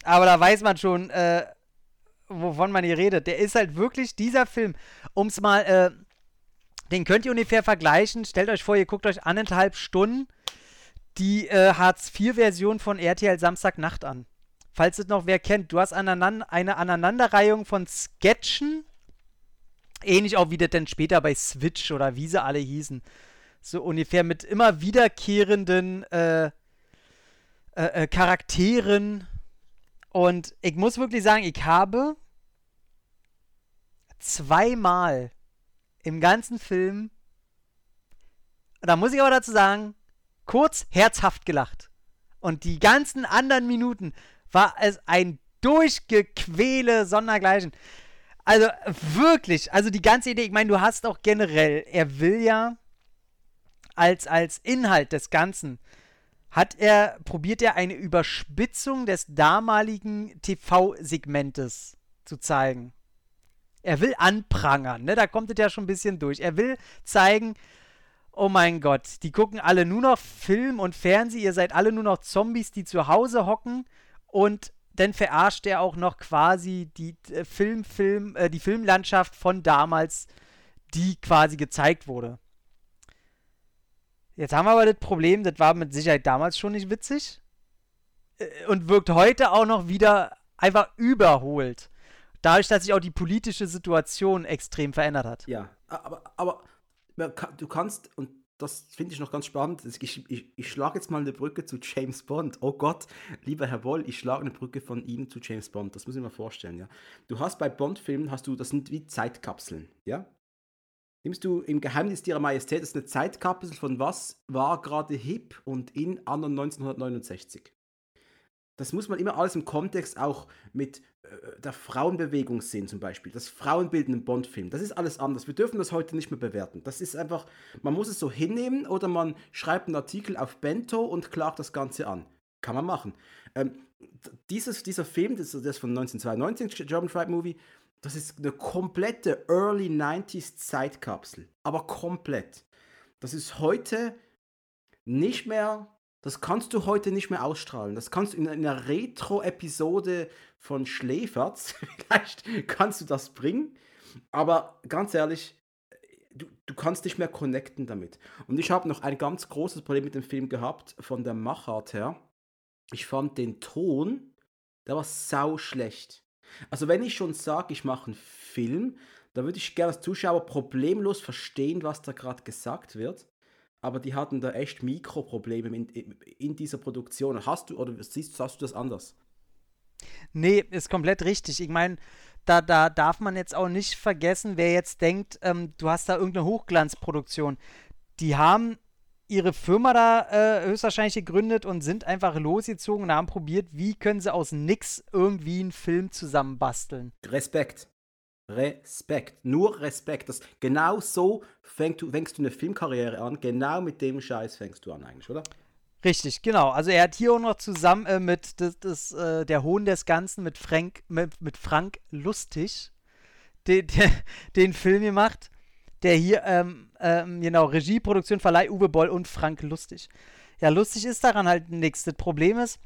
aber da weiß man schon, äh, wovon man hier redet. Der ist halt wirklich dieser Film, um es mal, äh, den könnt ihr ungefähr vergleichen. Stellt euch vor, ihr guckt euch anderthalb Stunden die äh, Hartz-IV-Version von RTL Samstagnacht an falls es noch wer kennt, du hast aneinander, eine Aneinanderreihung von Sketchen, ähnlich auch wie das dann später bei Switch oder wie sie alle hießen. So ungefähr mit immer wiederkehrenden äh, äh, äh, Charakteren. Und ich muss wirklich sagen, ich habe zweimal im ganzen Film, da muss ich aber dazu sagen, kurz herzhaft gelacht. Und die ganzen anderen Minuten war es ein Durchgequäle sondergleichen. Also wirklich, also die ganze Idee, ich meine, du hast auch generell, er will ja als, als Inhalt des Ganzen, hat er, probiert er eine Überspitzung des damaligen TV-Segmentes zu zeigen. Er will anprangern, ne? Da kommt es ja schon ein bisschen durch. Er will zeigen, oh mein Gott, die gucken alle nur noch Film und Fernsehen, ihr seid alle nur noch Zombies, die zu Hause hocken und dann verarscht er auch noch quasi die äh, Film, Film, äh, die Filmlandschaft von damals, die quasi gezeigt wurde. Jetzt haben wir aber das Problem, das war mit Sicherheit damals schon nicht witzig äh, und wirkt heute auch noch wieder einfach überholt. Dadurch, dass sich auch die politische Situation extrem verändert hat. Ja, aber, aber du kannst, und das finde ich noch ganz spannend. Ich, ich, ich schlage jetzt mal eine Brücke zu James Bond. Oh Gott, lieber Herr Boll, ich schlage eine Brücke von ihm zu James Bond. Das muss ich mir vorstellen, ja. Du hast bei Bond-Filmen, hast du, das sind wie Zeitkapseln, ja. Nimmst du im Geheimnis ihrer Majestät, das ist eine Zeitkapsel von was war gerade hip und in anno 1969 das muss man immer alles im Kontext auch mit der Frauenbewegung sehen, zum Beispiel. Das Frauenbild in einem Bond-Film. Das ist alles anders. Wir dürfen das heute nicht mehr bewerten. Das ist einfach, man muss es so hinnehmen oder man schreibt einen Artikel auf Bento und klagt das Ganze an. Kann man machen. Ähm, dieses, dieser Film, das ist von 1992, German Fried Movie, das ist eine komplette Early 90s Zeitkapsel. Aber komplett. Das ist heute nicht mehr das kannst du heute nicht mehr ausstrahlen. Das kannst du in einer Retro-Episode von Schläferz, vielleicht kannst du das bringen. Aber ganz ehrlich, du, du kannst nicht mehr connecten damit. Und ich habe noch ein ganz großes Problem mit dem Film gehabt, von der Machart her. Ich fand den Ton, der war sau schlecht. Also wenn ich schon sage, ich mache einen Film, da würde ich gerne als Zuschauer problemlos verstehen, was da gerade gesagt wird aber die hatten da echt Mikroprobleme in, in dieser Produktion. Hast du oder siehst hast du das anders? Nee, ist komplett richtig. Ich meine, da, da darf man jetzt auch nicht vergessen, wer jetzt denkt, ähm, du hast da irgendeine Hochglanzproduktion. Die haben ihre Firma da äh, höchstwahrscheinlich gegründet und sind einfach losgezogen und haben probiert, wie können sie aus nix irgendwie einen Film zusammenbasteln. Respekt. Respekt. Nur Respekt. Das, genau so fängst du, fängst du eine Filmkarriere an. Genau mit dem Scheiß fängst du an, eigentlich, oder? Richtig, genau. Also er hat hier auch noch zusammen äh, mit das, das, äh, der Hohn des Ganzen mit Frank, mit, mit Frank Lustig den, den, den Film gemacht, der hier, ähm, ähm, genau, Regie, Produktion, Verleih, Uwe Boll und Frank Lustig. Ja, lustig ist daran halt nichts. Das Problem ist,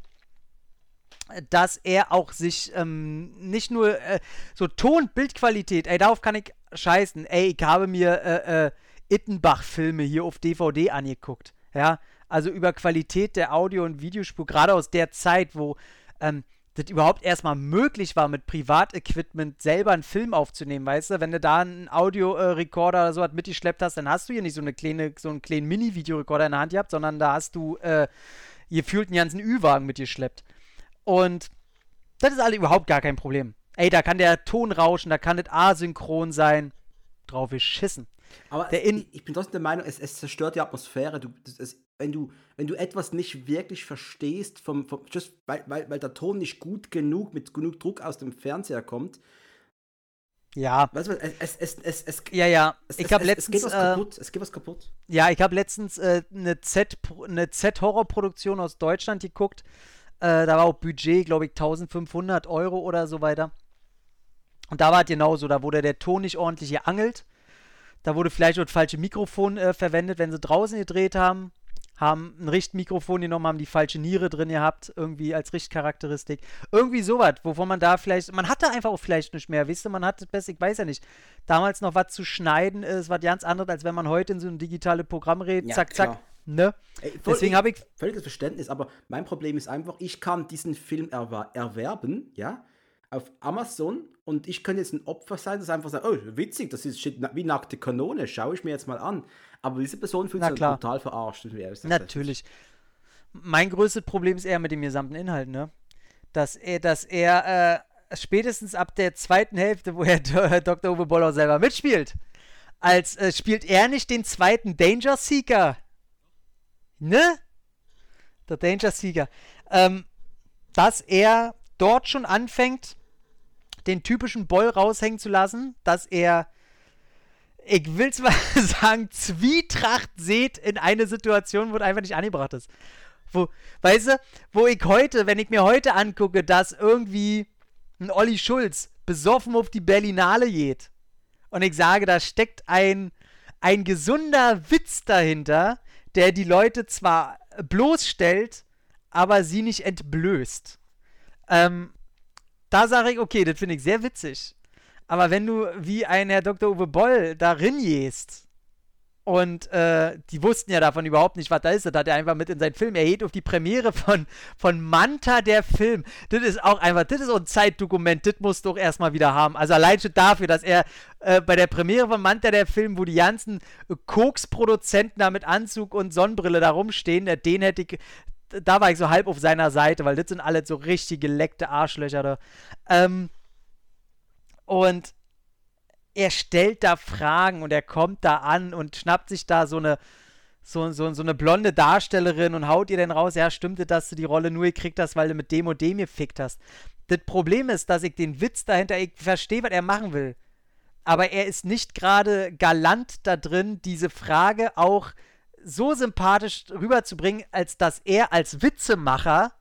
dass er auch sich ähm, nicht nur äh, so Ton, Bildqualität, ey, darauf kann ich scheißen. Ey, ich habe mir äh, äh, Ittenbach-Filme hier auf DVD angeguckt. Ja, also über Qualität der Audio- und Videospur, gerade aus der Zeit, wo ähm, das überhaupt erstmal möglich war, mit Privatequipment selber einen Film aufzunehmen, weißt du? Wenn du da einen Audiorekorder oder so was mitgeschleppt hast, dann hast du hier nicht so, eine kleine, so einen kleinen Mini-Videorekorder in der Hand gehabt, sondern da hast du äh, gefühlt einen ganzen Ü-Wagen mitgeschleppt. Und das ist alle überhaupt gar kein Problem. Ey, da kann der Ton rauschen, da kann das asynchron sein. Drauf geschissen. Aber in ich bin trotzdem der Meinung, es, es zerstört die Atmosphäre. Du, es, wenn, du, wenn du etwas nicht wirklich verstehst, vom, vom, just, weil, weil, weil der Ton nicht gut genug, mit genug Druck aus dem Fernseher kommt. Ja. Weißt du, es, es, es, es, ja, ja. Es, ich habe letztens. Es geht was kaputt. es geht was kaputt. Ja, ich habe letztens äh, eine Z-Horror-Produktion aus Deutschland geguckt. Äh, da war auch Budget, glaube ich, 1500 Euro oder so weiter. Und da war es genauso. Da wurde der Ton nicht ordentlich geangelt. Da wurde vielleicht das falsche Mikrofon äh, verwendet, wenn sie draußen gedreht haben. Haben ein Richtmikrofon genommen, haben die falsche Niere drin gehabt, irgendwie als Richtcharakteristik. Irgendwie sowas, wovon man da vielleicht, man hatte einfach auch vielleicht nicht mehr, wisst ihr, man hatte besser, ich weiß ja nicht, damals noch was zu schneiden ist was ganz anderes, als wenn man heute in so ein digitales Programm redet, ja, zack, klar. zack, Ne? Ey, Deswegen habe ich. Völliges Verständnis, aber mein Problem ist einfach, ich kann diesen Film erwer erwerben, ja, auf Amazon und ich könnte jetzt ein Opfer sein, das einfach sagt, oh, witzig, das ist wie nackte Kanone, schaue ich mir jetzt mal an. Aber diese Person fühlt sich total verarscht. Natürlich. Mein größtes Problem ist eher mit dem gesamten Inhalt, ne? Dass er, dass er äh, spätestens ab der zweiten Hälfte, wo er Dr. Uwe Boll auch selber mitspielt, als äh, spielt er nicht den zweiten Danger Seeker ne? Der Danger-Sieger. Ähm, dass er dort schon anfängt, den typischen Boll raushängen zu lassen, dass er, ich will zwar sagen, Zwietracht seht in eine Situation, wo es einfach nicht angebracht ist. Wo, weißt du, wo ich heute, wenn ich mir heute angucke, dass irgendwie ein Olli Schulz besoffen auf die Berlinale geht und ich sage, da steckt ein, ein gesunder Witz dahinter, der die Leute zwar bloßstellt, aber sie nicht entblößt. Ähm, da sage ich, okay, das finde ich sehr witzig. Aber wenn du wie ein Herr Dr. Uwe Boll darin gehst und äh, die wussten ja davon überhaupt nicht, was da ist. Das hat er einfach mit in seinen Film. Er geht auf die Premiere von, von Manta, der Film. Das ist auch einfach, das ist so ein Zeitdokument, das musst du auch erstmal wieder haben. Also allein schon dafür, dass er äh, bei der Premiere von Manta, der Film, wo die ganzen Koks-Produzenten da mit Anzug und Sonnenbrille da rumstehen, äh, den hätte ich, da war ich so halb auf seiner Seite, weil das sind alle so richtig geleckte Arschlöcher da. Ähm, und er stellt da Fragen und er kommt da an und schnappt sich da so eine, so, so, so eine blonde Darstellerin und haut ihr denn raus, ja, stimmte, dass du die Rolle nur gekriegt hast, weil du mit dem und dem gefickt hast. Das Problem ist, dass ich den Witz dahinter, ich verstehe, was er machen will. Aber er ist nicht gerade galant da drin, diese Frage auch so sympathisch rüberzubringen, als dass er als Witzemacher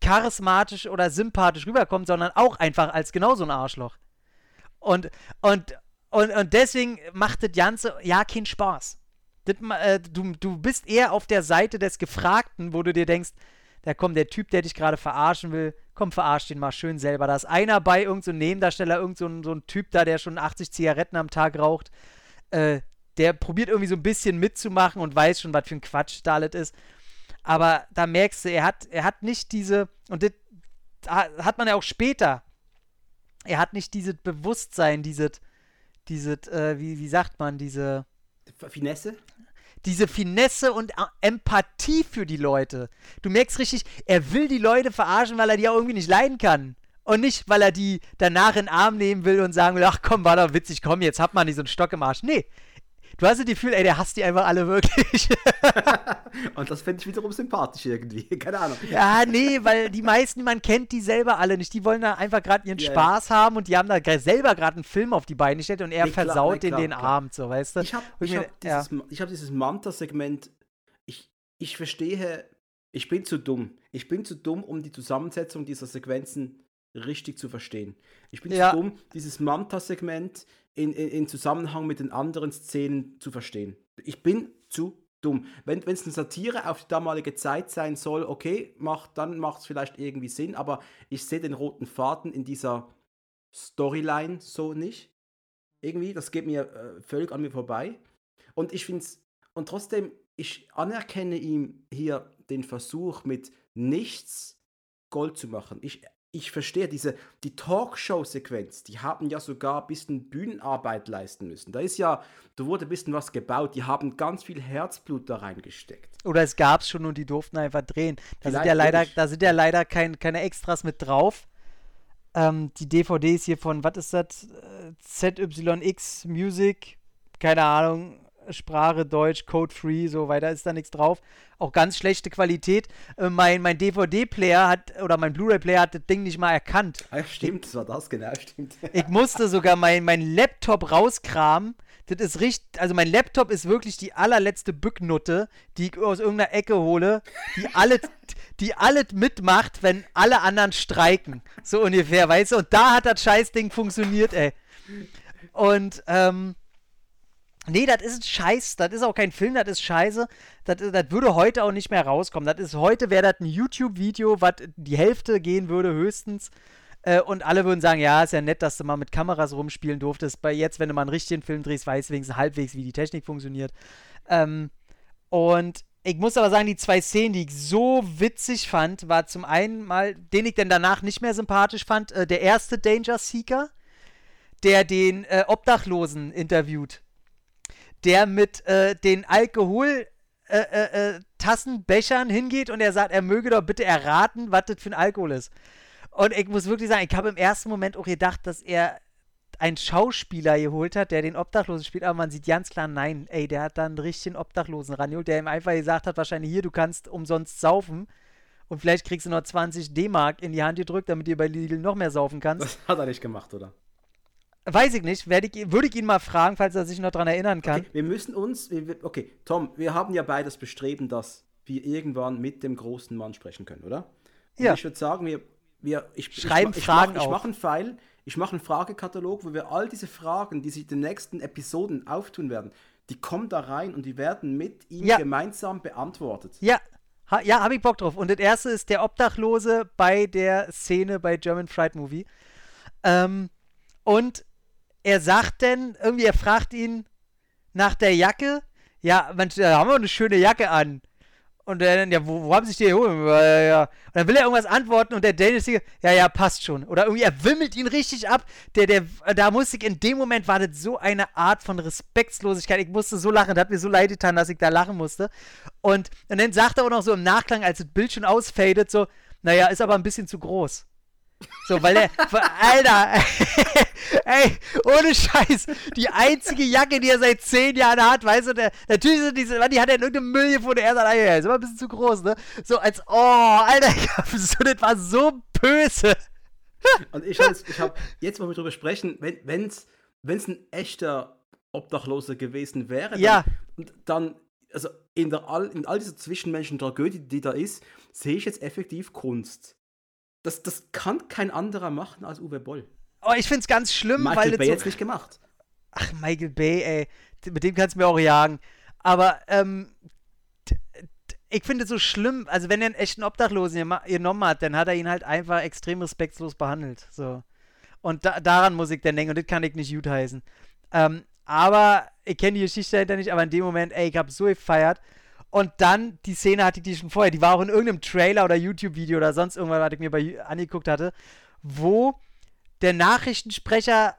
charismatisch oder sympathisch rüberkommt, sondern auch einfach als genauso ein Arschloch. Und, und, und, und deswegen macht das Ganze ja keinen Spaß. Das, äh, du, du bist eher auf der Seite des Gefragten, wo du dir denkst, da kommt der Typ, der dich gerade verarschen will, komm, verarsch den mal schön selber. Da ist einer bei, irgendein so Nebendarsteller, irgendein so, so ein Typ da, der schon 80 Zigaretten am Tag raucht. Äh, der probiert irgendwie so ein bisschen mitzumachen und weiß schon, was für ein Quatsch alles ist. Aber da merkst du, er hat, er hat nicht diese, und das hat man ja auch später er hat nicht dieses Bewusstsein, dieses, dieses, äh, wie, wie sagt man, diese Finesse? Diese Finesse und Empathie für die Leute. Du merkst richtig, er will die Leute verarschen, weil er die auch irgendwie nicht leiden kann. Und nicht, weil er die danach in den Arm nehmen will und sagen will, ach komm, war doch witzig, komm, jetzt hat man nicht so einen Stock im Arsch. Nee, du hast das Gefühl, ey, der hasst die einfach alle wirklich. und das fände ich wiederum sympathisch irgendwie. Keine Ahnung. Ja, nee, weil die meisten, man kennt die selber alle nicht. Die wollen da einfach gerade ihren ja, Spaß haben und die haben da selber gerade einen Film auf die Beine gestellt und er nee, klar, versaut nee, klar, den klar. Abend, so, weißt du? Ich habe hab dieses, ja. hab dieses Manta-Segment, ich, ich verstehe, ich bin zu dumm. Ich bin zu dumm, um die Zusammensetzung dieser Sequenzen richtig zu verstehen. Ich bin ja. zu dumm, dieses Manta-Segment in, in, in, Zusammenhang mit den anderen Szenen zu verstehen. Ich bin zu dumm. Wenn es eine Satire auf die damalige Zeit sein soll, okay, macht, dann macht es vielleicht irgendwie Sinn, aber ich sehe den roten Faden in dieser Storyline so nicht. Irgendwie, das geht mir äh, völlig an mir vorbei. Und ich finde es, und trotzdem, ich anerkenne ihm hier den Versuch, mit nichts Gold zu machen. Ich ich verstehe, diese, die Talkshow-Sequenz, die haben ja sogar ein bisschen Bühnenarbeit leisten müssen. Da ist ja, da wurde ein bisschen was gebaut, die haben ganz viel Herzblut da reingesteckt. Oder es gab es schon und die durften einfach drehen. Da sind ja leider, da sind ja leider kein, keine Extras mit drauf. Ähm, die DVDs hier von, was ist das? Äh, ZYX Music, keine Ahnung, Sprache, Deutsch, Code-Free, so weiter ist da nichts drauf. Auch ganz schlechte Qualität. Äh, mein mein DVD-Player hat, oder mein Blu-ray-Player hat das Ding nicht mal erkannt. Ja, stimmt, das war das, genau, stimmt. ich musste sogar mein, mein Laptop rauskramen. Das ist richtig, also mein Laptop ist wirklich die allerletzte Bücknutte, die ich aus irgendeiner Ecke hole, die alles, die alles mitmacht, wenn alle anderen streiken. So ungefähr, weißt du? Und da hat das Scheißding funktioniert, ey. Und, ähm, Nee, das ist Scheiß, das ist auch kein Film, das ist Scheiße. Das, das würde heute auch nicht mehr rauskommen. Das ist heute wäre das ein YouTube-Video, was die Hälfte gehen würde höchstens. Äh, und alle würden sagen, ja, ist ja nett, dass du mal mit Kameras rumspielen durftest. Bei jetzt, wenn du mal einen richtigen Film drehst, weißt du wenigstens halbwegs, wie die Technik funktioniert. Ähm, und ich muss aber sagen, die zwei Szenen, die ich so witzig fand, war zum einen mal, den ich dann danach nicht mehr sympathisch fand, äh, der erste Danger Seeker, der den äh, Obdachlosen interviewt der mit äh, den Alkohol äh, äh, äh, Tassenbechern hingeht und er sagt, er möge doch bitte erraten, was das für ein Alkohol ist. Und ich muss wirklich sagen, ich habe im ersten Moment auch gedacht, dass er einen Schauspieler geholt hat, der den Obdachlosen spielt, aber man sieht ganz klar, nein, ey, der hat da einen richtigen Obdachlosen rangeholt, der ihm einfach gesagt hat, wahrscheinlich hier, du kannst umsonst saufen und vielleicht kriegst du noch 20 D-Mark in die Hand gedrückt, damit du bei Lidl noch mehr saufen kannst. Das hat er nicht gemacht, oder? Weiß ich nicht. Ich, würde ich ihn mal fragen, falls er sich noch daran erinnern kann. Okay, wir müssen uns. Okay, Tom, wir haben ja beides bestreben, dass wir irgendwann mit dem großen Mann sprechen können, oder? Und ja. Ich würde sagen, wir. wir ich, Schreiben ich, ich, Fragen. Ich mache mach einen Pfeil, ich mache einen Fragekatalog, wo wir all diese Fragen, die sich in den nächsten Episoden auftun werden, die kommen da rein und die werden mit ihm ja. gemeinsam beantwortet. Ja, ha, ja, habe ich Bock drauf. Und das erste ist der Obdachlose bei der Szene bei German Fright Movie. Ähm, und er sagt denn, irgendwie, er fragt ihn nach der Jacke. Ja, Mensch, da haben wir eine schöne Jacke an. Und dann, ja, wo, wo haben sie sich die geholt? Und dann will er irgendwas antworten und der Daniel Siegel, ja, ja, passt schon. Oder irgendwie, er wimmelt ihn richtig ab. Der, der, da musste ich, in dem Moment war das so eine Art von Respektlosigkeit. Ich musste so lachen, das hat mir so leid getan, dass ich da lachen musste. Und, und dann sagt er auch noch so im Nachklang, als das Bild schon ausfadet, so, naja, ist aber ein bisschen zu groß. So, weil er, Alter, ey, ohne Scheiß, die einzige Jacke, die er seit zehn Jahren hat, weißt du, der, natürlich sind diese, die hat er in irgendeinem Müll gefunden, er sagt, ey, ist immer ein bisschen zu groß, ne? So als, oh, Alter, so, das war so böse. Und ich, ich habe, jetzt wo wir drüber sprechen, wenn es wenn's ein echter Obdachloser gewesen wäre, dann, ja. dann also in, der, in all dieser zwischenmenschlichen Tragödie, die da ist, sehe ich jetzt effektiv Kunst. Das, das kann kein anderer machen als Uwe Boll. Oh, ich find's ganz schlimm, Michael weil. Michael Bay so jetzt nicht gemacht. Ach, Michael Bay, ey. Mit dem kannst du mir auch jagen. Aber, ähm, ich finde es so schlimm, also wenn er einen echten Obdachlosen genommen hat, dann hat er ihn halt einfach extrem respektlos behandelt. So. Und da, daran muss ich dann denken, und das kann ich nicht gut heißen. Ähm, aber ich kenne die Geschichte dahinter nicht, aber in dem Moment, ey, ich habe so gefeiert. Und dann, die Szene hatte ich die schon vorher, die war auch in irgendeinem Trailer oder YouTube-Video oder sonst irgendwas, was ich mir bei angeguckt hatte, wo der Nachrichtensprecher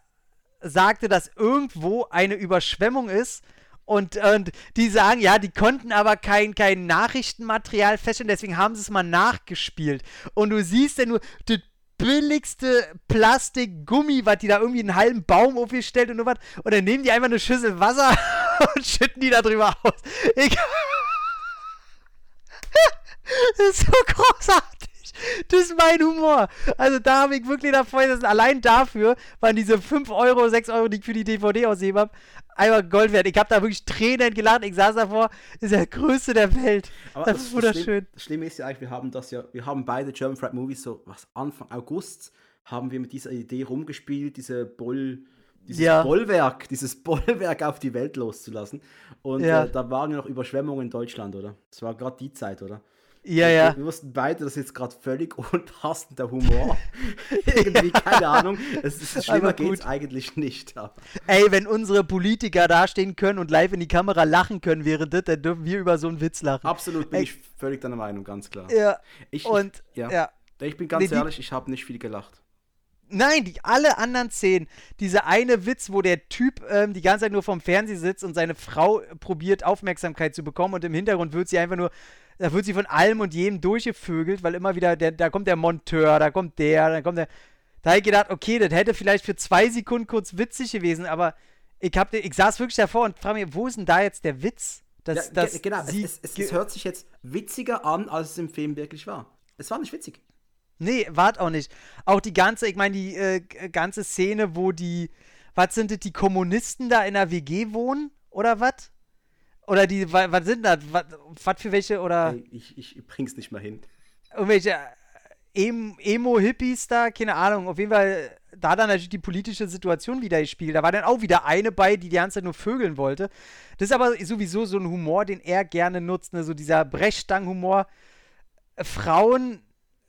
sagte, dass irgendwo eine Überschwemmung ist. Und, und die sagen, ja, die konnten aber kein, kein Nachrichtenmaterial feststellen, deswegen haben sie es mal nachgespielt. Und du siehst ja nur das billigste Plastikgummi, was die da irgendwie einen halben Baum aufgestellt und so was. Und dann nehmen die einfach eine Schüssel Wasser und schütten die da drüber aus. Ich das ist so großartig. Das ist mein Humor. Also da habe ich wirklich davor gesessen. Allein dafür waren diese 5 Euro, 6 Euro, die ich für die DVD ausgegeben habe, einfach Gold wert. Ich habe da wirklich Tränen gelacht. Ich saß davor, das ist der größte der Welt. Aber das, das ist wunderschön. Das Schlimme ist ja eigentlich, wir haben das ja, wir haben beide German Fried Movies so, was Anfang August haben wir mit dieser Idee rumgespielt, diese Boll dieses ja. Bollwerk, dieses Bollwerk auf die Welt loszulassen. Und ja. äh, da waren ja noch Überschwemmungen in Deutschland, oder? Das war gerade die Zeit, oder? Ja, ja. Wir wussten beide, das ist jetzt gerade völlig unpassender Humor. Irgendwie, keine Ahnung. Es ist schlimmer geht's eigentlich nicht. Aber. Ey, wenn unsere Politiker dastehen können und live in die Kamera lachen können während das, dann dürfen wir über so einen Witz lachen. Absolut, bin Ey. ich völlig deiner Meinung, ganz klar. Ja. Ich, und, ja. ja. Ich bin ganz nee, ehrlich, ich habe nicht viel gelacht. Nein, die, alle anderen Szenen. Dieser eine Witz, wo der Typ ähm, die ganze Zeit nur vorm Fernseher sitzt und seine Frau probiert, Aufmerksamkeit zu bekommen und im Hintergrund wird sie einfach nur, da wird sie von allem und jedem durchgevögelt, weil immer wieder, der, da kommt der Monteur, da kommt der, da kommt der. Da habe ich gedacht, okay, das hätte vielleicht für zwei Sekunden kurz witzig gewesen, aber ich, hab, ich saß wirklich davor und frage mich, wo ist denn da jetzt der Witz? Dass, ja, dass genau, es, es, es hört sich jetzt witziger an, als es im Film wirklich war. Es war nicht witzig. Nee, wart auch nicht. Auch die ganze, ich meine, die äh, ganze Szene, wo die, was sind das, die Kommunisten da in der WG wohnen? Oder was? Oder die, was sind das? Was für welche, oder? Ich, ich bring's nicht mal hin. Irgendwelche äh, Emo-Hippies da, keine Ahnung. Auf jeden Fall, da dann natürlich die politische Situation wieder gespielt. Da war dann auch wieder eine bei, die die ganze Zeit nur vögeln wollte. Das ist aber sowieso so ein Humor, den er gerne nutzt, ne? so dieser Brechstangen-Humor. Frauen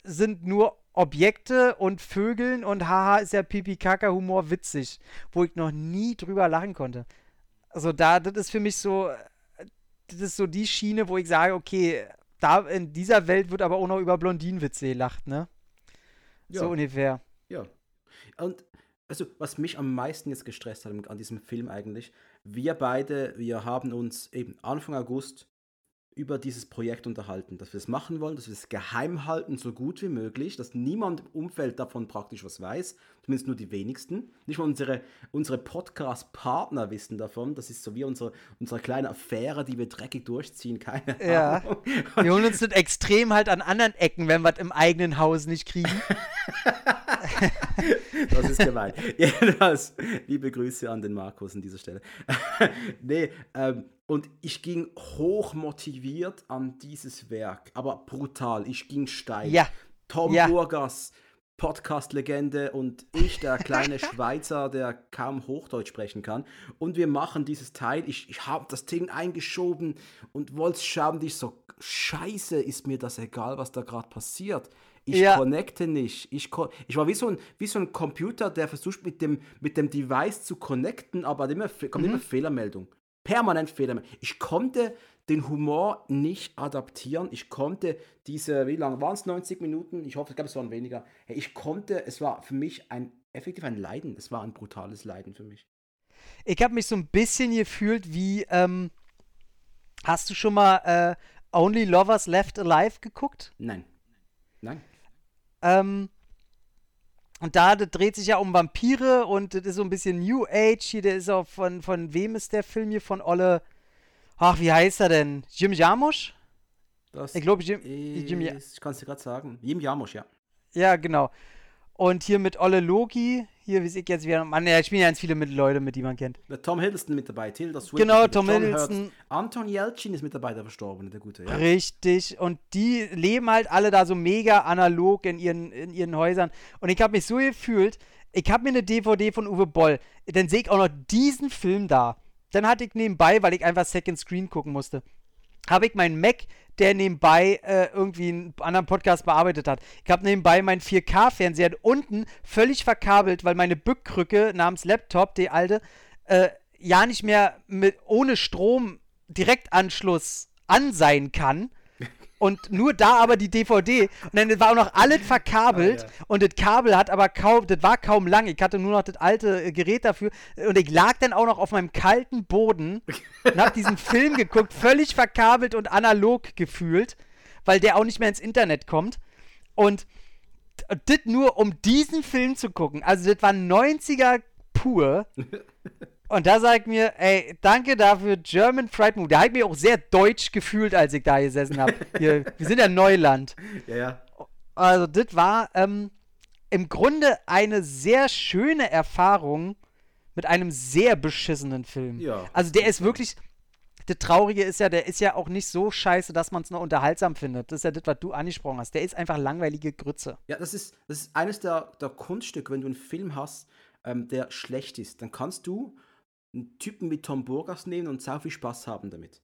sind nur Objekte und Vögeln und haha ist ja Pipi-Kaka-Humor witzig, wo ich noch nie drüber lachen konnte. Also da, das ist für mich so, das ist so die Schiene, wo ich sage, okay, da in dieser Welt wird aber auch noch über Blondinenwitze gelacht, ne? Ja. So ungefähr. Ja. Und also, was mich am meisten jetzt gestresst hat an diesem Film eigentlich, wir beide, wir haben uns eben Anfang August über dieses Projekt unterhalten, dass wir es machen wollen, dass wir es geheim halten, so gut wie möglich, dass niemand im Umfeld davon praktisch was weiß, zumindest nur die wenigsten. Nicht mal unsere, unsere Podcast-Partner wissen davon. Das ist so wie unsere, unsere kleine Affäre, die wir dreckig durchziehen, keine ja. Ahnung. Wir holen uns das extrem halt an anderen Ecken, wenn wir es im eigenen Haus nicht kriegen. das ist gemein. Jedenfalls, liebe Grüße an den Markus an dieser Stelle. nee, ähm, und ich ging hoch motiviert an dieses Werk, aber brutal. Ich ging steil. Ja. Tom ja. Burgas, Podcast-Legende und ich, der kleine Schweizer, der kaum Hochdeutsch sprechen kann. Und wir machen dieses Teil. Ich, ich habe das Ding eingeschoben und wollte schauen. Ich so, scheiße, ist mir das egal, was da gerade passiert. Ich ja. connecte nicht. Ich, ich war wie so, ein, wie so ein Computer, der versucht mit dem, mit dem Device zu connecten, aber immer, kommt mhm. immer Fehlermeldung permanent Fehler. Ich konnte den Humor nicht adaptieren. Ich konnte diese, wie lange waren es, 90 Minuten? Ich hoffe, ich glaube, es waren weniger. Ich konnte, es war für mich ein, effektiv ein Leiden. Es war ein brutales Leiden für mich. Ich habe mich so ein bisschen gefühlt wie, ähm, hast du schon mal äh, Only Lovers Left Alive geguckt? Nein. Nein. Ähm, und da dreht sich ja um Vampire und das ist so ein bisschen New Age. Hier, der ist auch von, von wem ist der Film hier? Von Olle. Ach, wie heißt er denn? Jim Jarmusch? Das ich glaube, Jim, Jim Ich kann es dir gerade sagen. Jim Jarmusch, ja. Ja, genau. Und hier mit Olle Loki, hier, wie ich jetzt wieder, man, ja, spielen ja ganz viele mit Leute, mit die man kennt. Mit Tom Hiddleston mit dabei, Tilda Swinton. Genau, Tom Hiddleston. Anton Yelchin ist mit dabei, der Verstorbene, der Gute, ja. Richtig, und die leben halt alle da so mega analog in ihren, in ihren Häusern. Und ich habe mich so gefühlt, ich habe mir eine DVD von Uwe Boll, dann sehe ich auch noch diesen Film da. Dann hatte ich nebenbei, weil ich einfach Second Screen gucken musste, habe ich meinen Mac der nebenbei äh, irgendwie einen anderen Podcast bearbeitet hat. Ich habe nebenbei meinen 4K-Fernseher unten völlig verkabelt, weil meine Bückkrücke namens Laptop, die alte, äh, ja nicht mehr mit, ohne Strom Direktanschluss an sein kann und nur da aber die DVD. Und dann war auch noch alles verkabelt. Ah, ja. Und das Kabel hat aber kaum, das war kaum lang. Ich hatte nur noch das alte äh, Gerät dafür. Und ich lag dann auch noch auf meinem kalten Boden und hab diesen Film geguckt, völlig verkabelt und analog gefühlt, weil der auch nicht mehr ins Internet kommt. Und das nur, um diesen Film zu gucken. Also, das war 90er pur. Und da sagt mir, ey, danke dafür, German Fried Movie. Da habe ich mich auch sehr deutsch gefühlt, als ich da gesessen habe. wir sind ja Neuland. Ja, ja. Also, das war ähm, im Grunde eine sehr schöne Erfahrung mit einem sehr beschissenen Film. Ja. Also, der ist wirklich. Das Traurige ist ja, der ist ja auch nicht so scheiße, dass man es noch unterhaltsam findet. Das ist ja das, was du angesprochen hast. Der ist einfach langweilige Grütze. Ja, das ist, das ist eines der, der Kunststücke, wenn du einen Film hast, ähm, der schlecht ist, dann kannst du einen Typen wie Tom Burgas nehmen und sau viel Spaß haben damit.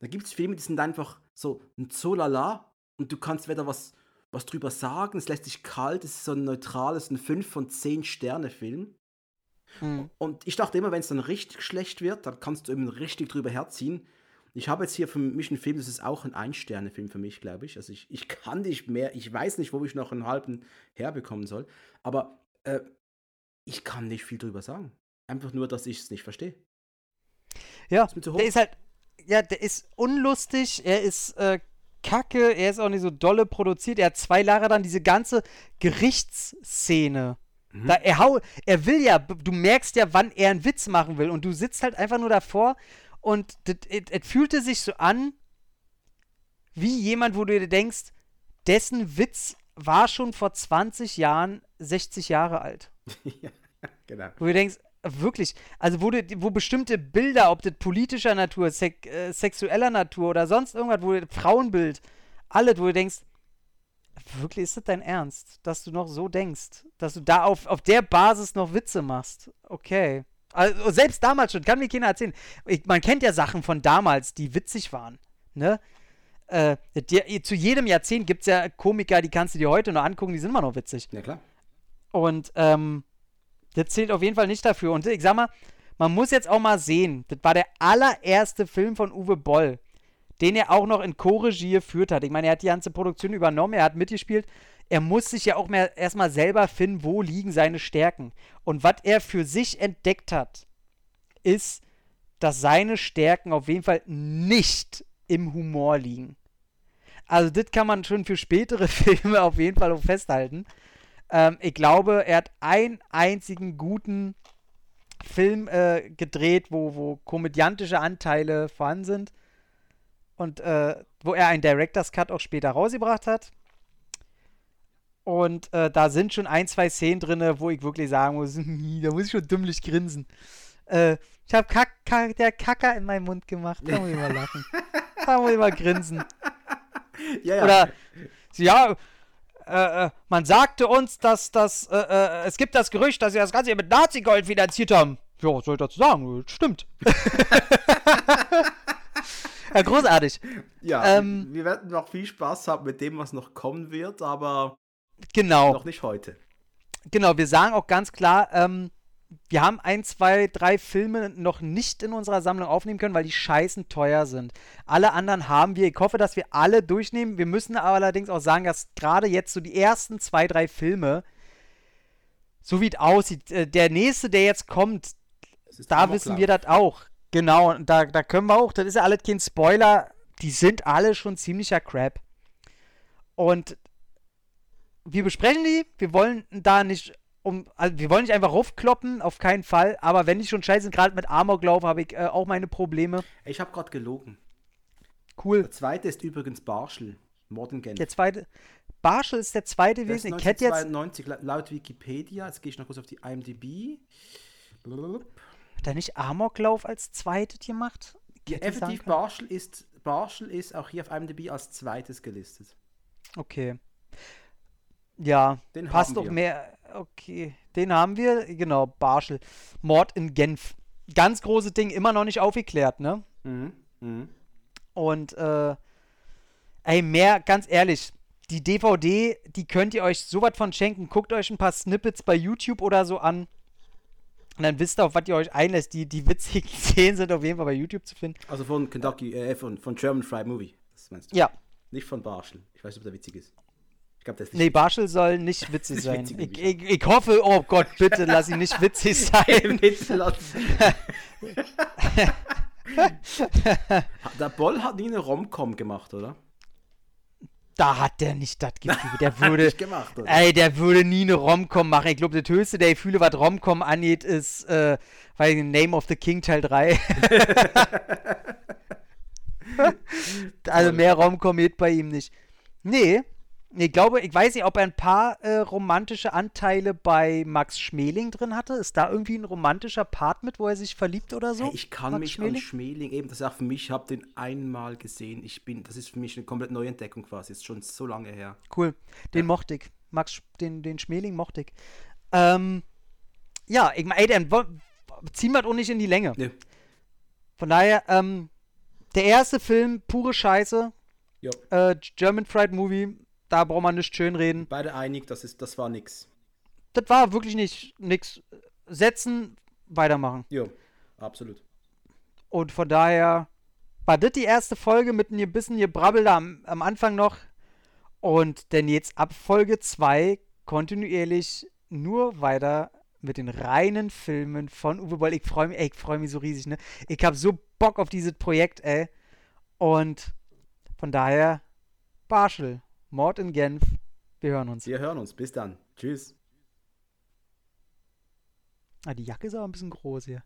Da gibt es Filme, die sind einfach so ein Zolala und du kannst weder was, was drüber sagen, es lässt dich kalt, es ist so ein neutrales, ein 5 von 10 Sterne Film. Mhm. Und ich dachte immer, wenn es dann richtig schlecht wird, dann kannst du eben richtig drüber herziehen. Ich habe jetzt hier für mich einen Film, das ist auch ein Ein-Sterne-Film für mich, glaube ich. Also ich, ich kann nicht mehr, ich weiß nicht, wo ich noch einen halben herbekommen soll. Aber äh, ich kann nicht viel drüber sagen. Einfach nur, dass ich es nicht verstehe. Ja, ist der ist halt, ja, der ist unlustig, er ist äh, kacke, er ist auch nicht so dolle produziert. Er hat zwei Jahre dann diese ganze Gerichtsszene. Mhm. Da, er, hau, er will ja, du merkst ja, wann er einen Witz machen will. Und du sitzt halt einfach nur davor und es fühlte sich so an, wie jemand, wo du dir denkst, dessen Witz war schon vor 20 Jahren 60 Jahre alt. ja, genau. Wo du denkst, wirklich, also wo, wo bestimmte Bilder, ob das politischer Natur, sek, äh, sexueller Natur oder sonst irgendwas, wo Frauenbild, alles, wo du denkst, wirklich ist das dein Ernst, dass du noch so denkst, dass du da auf, auf der Basis noch Witze machst? Okay. Also selbst damals schon, kann mir keiner erzählen. Ich, man kennt ja Sachen von damals, die witzig waren, ne? Äh, die, zu jedem Jahrzehnt gibt es ja Komiker, die kannst du dir heute noch angucken, die sind immer noch witzig. Ja, klar. Und ähm, das zählt auf jeden Fall nicht dafür. Und ich sag mal, man muss jetzt auch mal sehen, das war der allererste Film von Uwe Boll, den er auch noch in Co-Regie geführt hat. Ich meine, er hat die ganze Produktion übernommen, er hat mitgespielt. Er muss sich ja auch erstmal selber finden, wo liegen seine Stärken. Und was er für sich entdeckt hat, ist, dass seine Stärken auf jeden Fall nicht im Humor liegen. Also, das kann man schon für spätere Filme auf jeden Fall festhalten. Ähm, ich glaube, er hat einen einzigen guten Film äh, gedreht, wo, wo komödiantische Anteile vorhanden sind. Und äh, wo er einen Director's Cut auch später rausgebracht hat. Und äh, da sind schon ein, zwei Szenen drin, wo ich wirklich sagen muss, da muss ich schon dümmlich grinsen. Äh, ich habe Kack, Kack, der Kacker in meinen Mund gemacht. Da muss ich mal lachen. da muss ich mal grinsen. Ja, ja. Oder, ja, äh, äh, man sagte uns, dass das, äh, äh, es gibt das Gerücht, dass sie das Ganze hier mit Nazi-Gold finanziert haben. Ja, was soll ich dazu sagen? Stimmt. ja, großartig. Ja, ähm, wir werden noch viel Spaß haben mit dem, was noch kommen wird, aber genau. noch nicht heute. Genau, wir sagen auch ganz klar, ähm, wir haben ein, zwei, drei Filme noch nicht in unserer Sammlung aufnehmen können, weil die scheißen teuer sind. Alle anderen haben wir. Ich hoffe, dass wir alle durchnehmen. Wir müssen aber allerdings auch sagen, dass gerade jetzt so die ersten zwei, drei Filme, so wie es aussieht, äh, der nächste, der jetzt kommt, da wissen wir das auch. Genau, und da, da können wir auch, das ist ja alles kein Spoiler, die sind alle schon ziemlicher Crap. Und wir besprechen die, wir wollen da nicht um, also wir wollen nicht einfach raufkloppen, auf keinen Fall, aber wenn die schon scheiße sind, gerade mit Amoklauf habe ich äh, auch meine Probleme. Ich habe gerade gelogen. Cool. Der zweite ist übrigens Barschel, Morden Der zweite, Barschel ist der zweite gewesen. Ich hätte jetzt 92 laut Wikipedia, jetzt gehe ich noch kurz auf die IMDb. Blub. Hat er nicht Amoklauf als zweites gemacht? Ja, effektiv Barschel ist, Barschel ist auch hier auf IMDb als zweites gelistet. Okay. Ja, den passt doch mehr. Okay, den haben wir. Genau, Barschel. Mord in Genf. Ganz großes Ding, immer noch nicht aufgeklärt, ne? Mhm. mhm. Und, äh, ey, mehr, ganz ehrlich, die DVD, die könnt ihr euch so was von schenken. Guckt euch ein paar Snippets bei YouTube oder so an. Und dann wisst ihr, auf was ihr euch einlässt. Die, die witzigen Szenen sind auf jeden Fall bei YouTube zu finden. Also von Kentucky, äh, von, von German Fried Movie. Das meinst du? Ja. Nicht von Barschel. Ich weiß nicht, ob der witzig ist. Ich glaub, das ist nicht Nee, Barschel soll nicht witzig nicht sein. Ich, ich, ich, hoffe, oh Gott, bitte lass ihn nicht witzig sein. der Boll hat nie eine Romcom gemacht, oder? Da hat der nicht das Gefühl. Der würde. nicht gemacht, oder? Ey, der würde nie eine Romcom machen. Ich glaube, das höchste, der Gefühle, was Romcom angeht, ist, äh, weil Name of the King Teil 3. also mehr Romcom geht bei ihm nicht. Nee, ich glaube, ich weiß nicht, ob er ein paar äh, romantische Anteile bei Max Schmeling drin hatte. Ist da irgendwie ein romantischer Part mit, wo er sich verliebt oder so? Hey, ich kann Max mich Schmeling? an Schmeling eben, das ist auch für mich, ich habe den einmal gesehen. Ich bin, das ist für mich eine komplett neue Entdeckung quasi. Ist schon so lange her. Cool. Den ja. mochte ich. Max, den, den Schmeling mochte ich. Ähm, ja, ich meine, ey, dann ziehen wir das auch nicht in die Länge. Nee. Von daher, ähm, der erste Film, pure Scheiße. Äh, German Fried Movie, da braucht man nicht schön reden. Beide einig, das, ist, das war nix. Das war wirklich nicht nix. Setzen, weitermachen. Ja, absolut. Und von daher war das die erste Folge mit ein bisschen Gebrabbel da am, am Anfang noch. Und denn jetzt ab Folge 2 kontinuierlich nur weiter mit den reinen Filmen von Uwe Boll. Ich freue mich, ey, ich freue mich so riesig, ne? Ich habe so Bock auf dieses Projekt, ey. Und von daher, Barschel, Mord in Genf. Wir hören uns. Wir hören uns. Bis dann. Tschüss. Ah, die Jacke ist aber ein bisschen groß hier.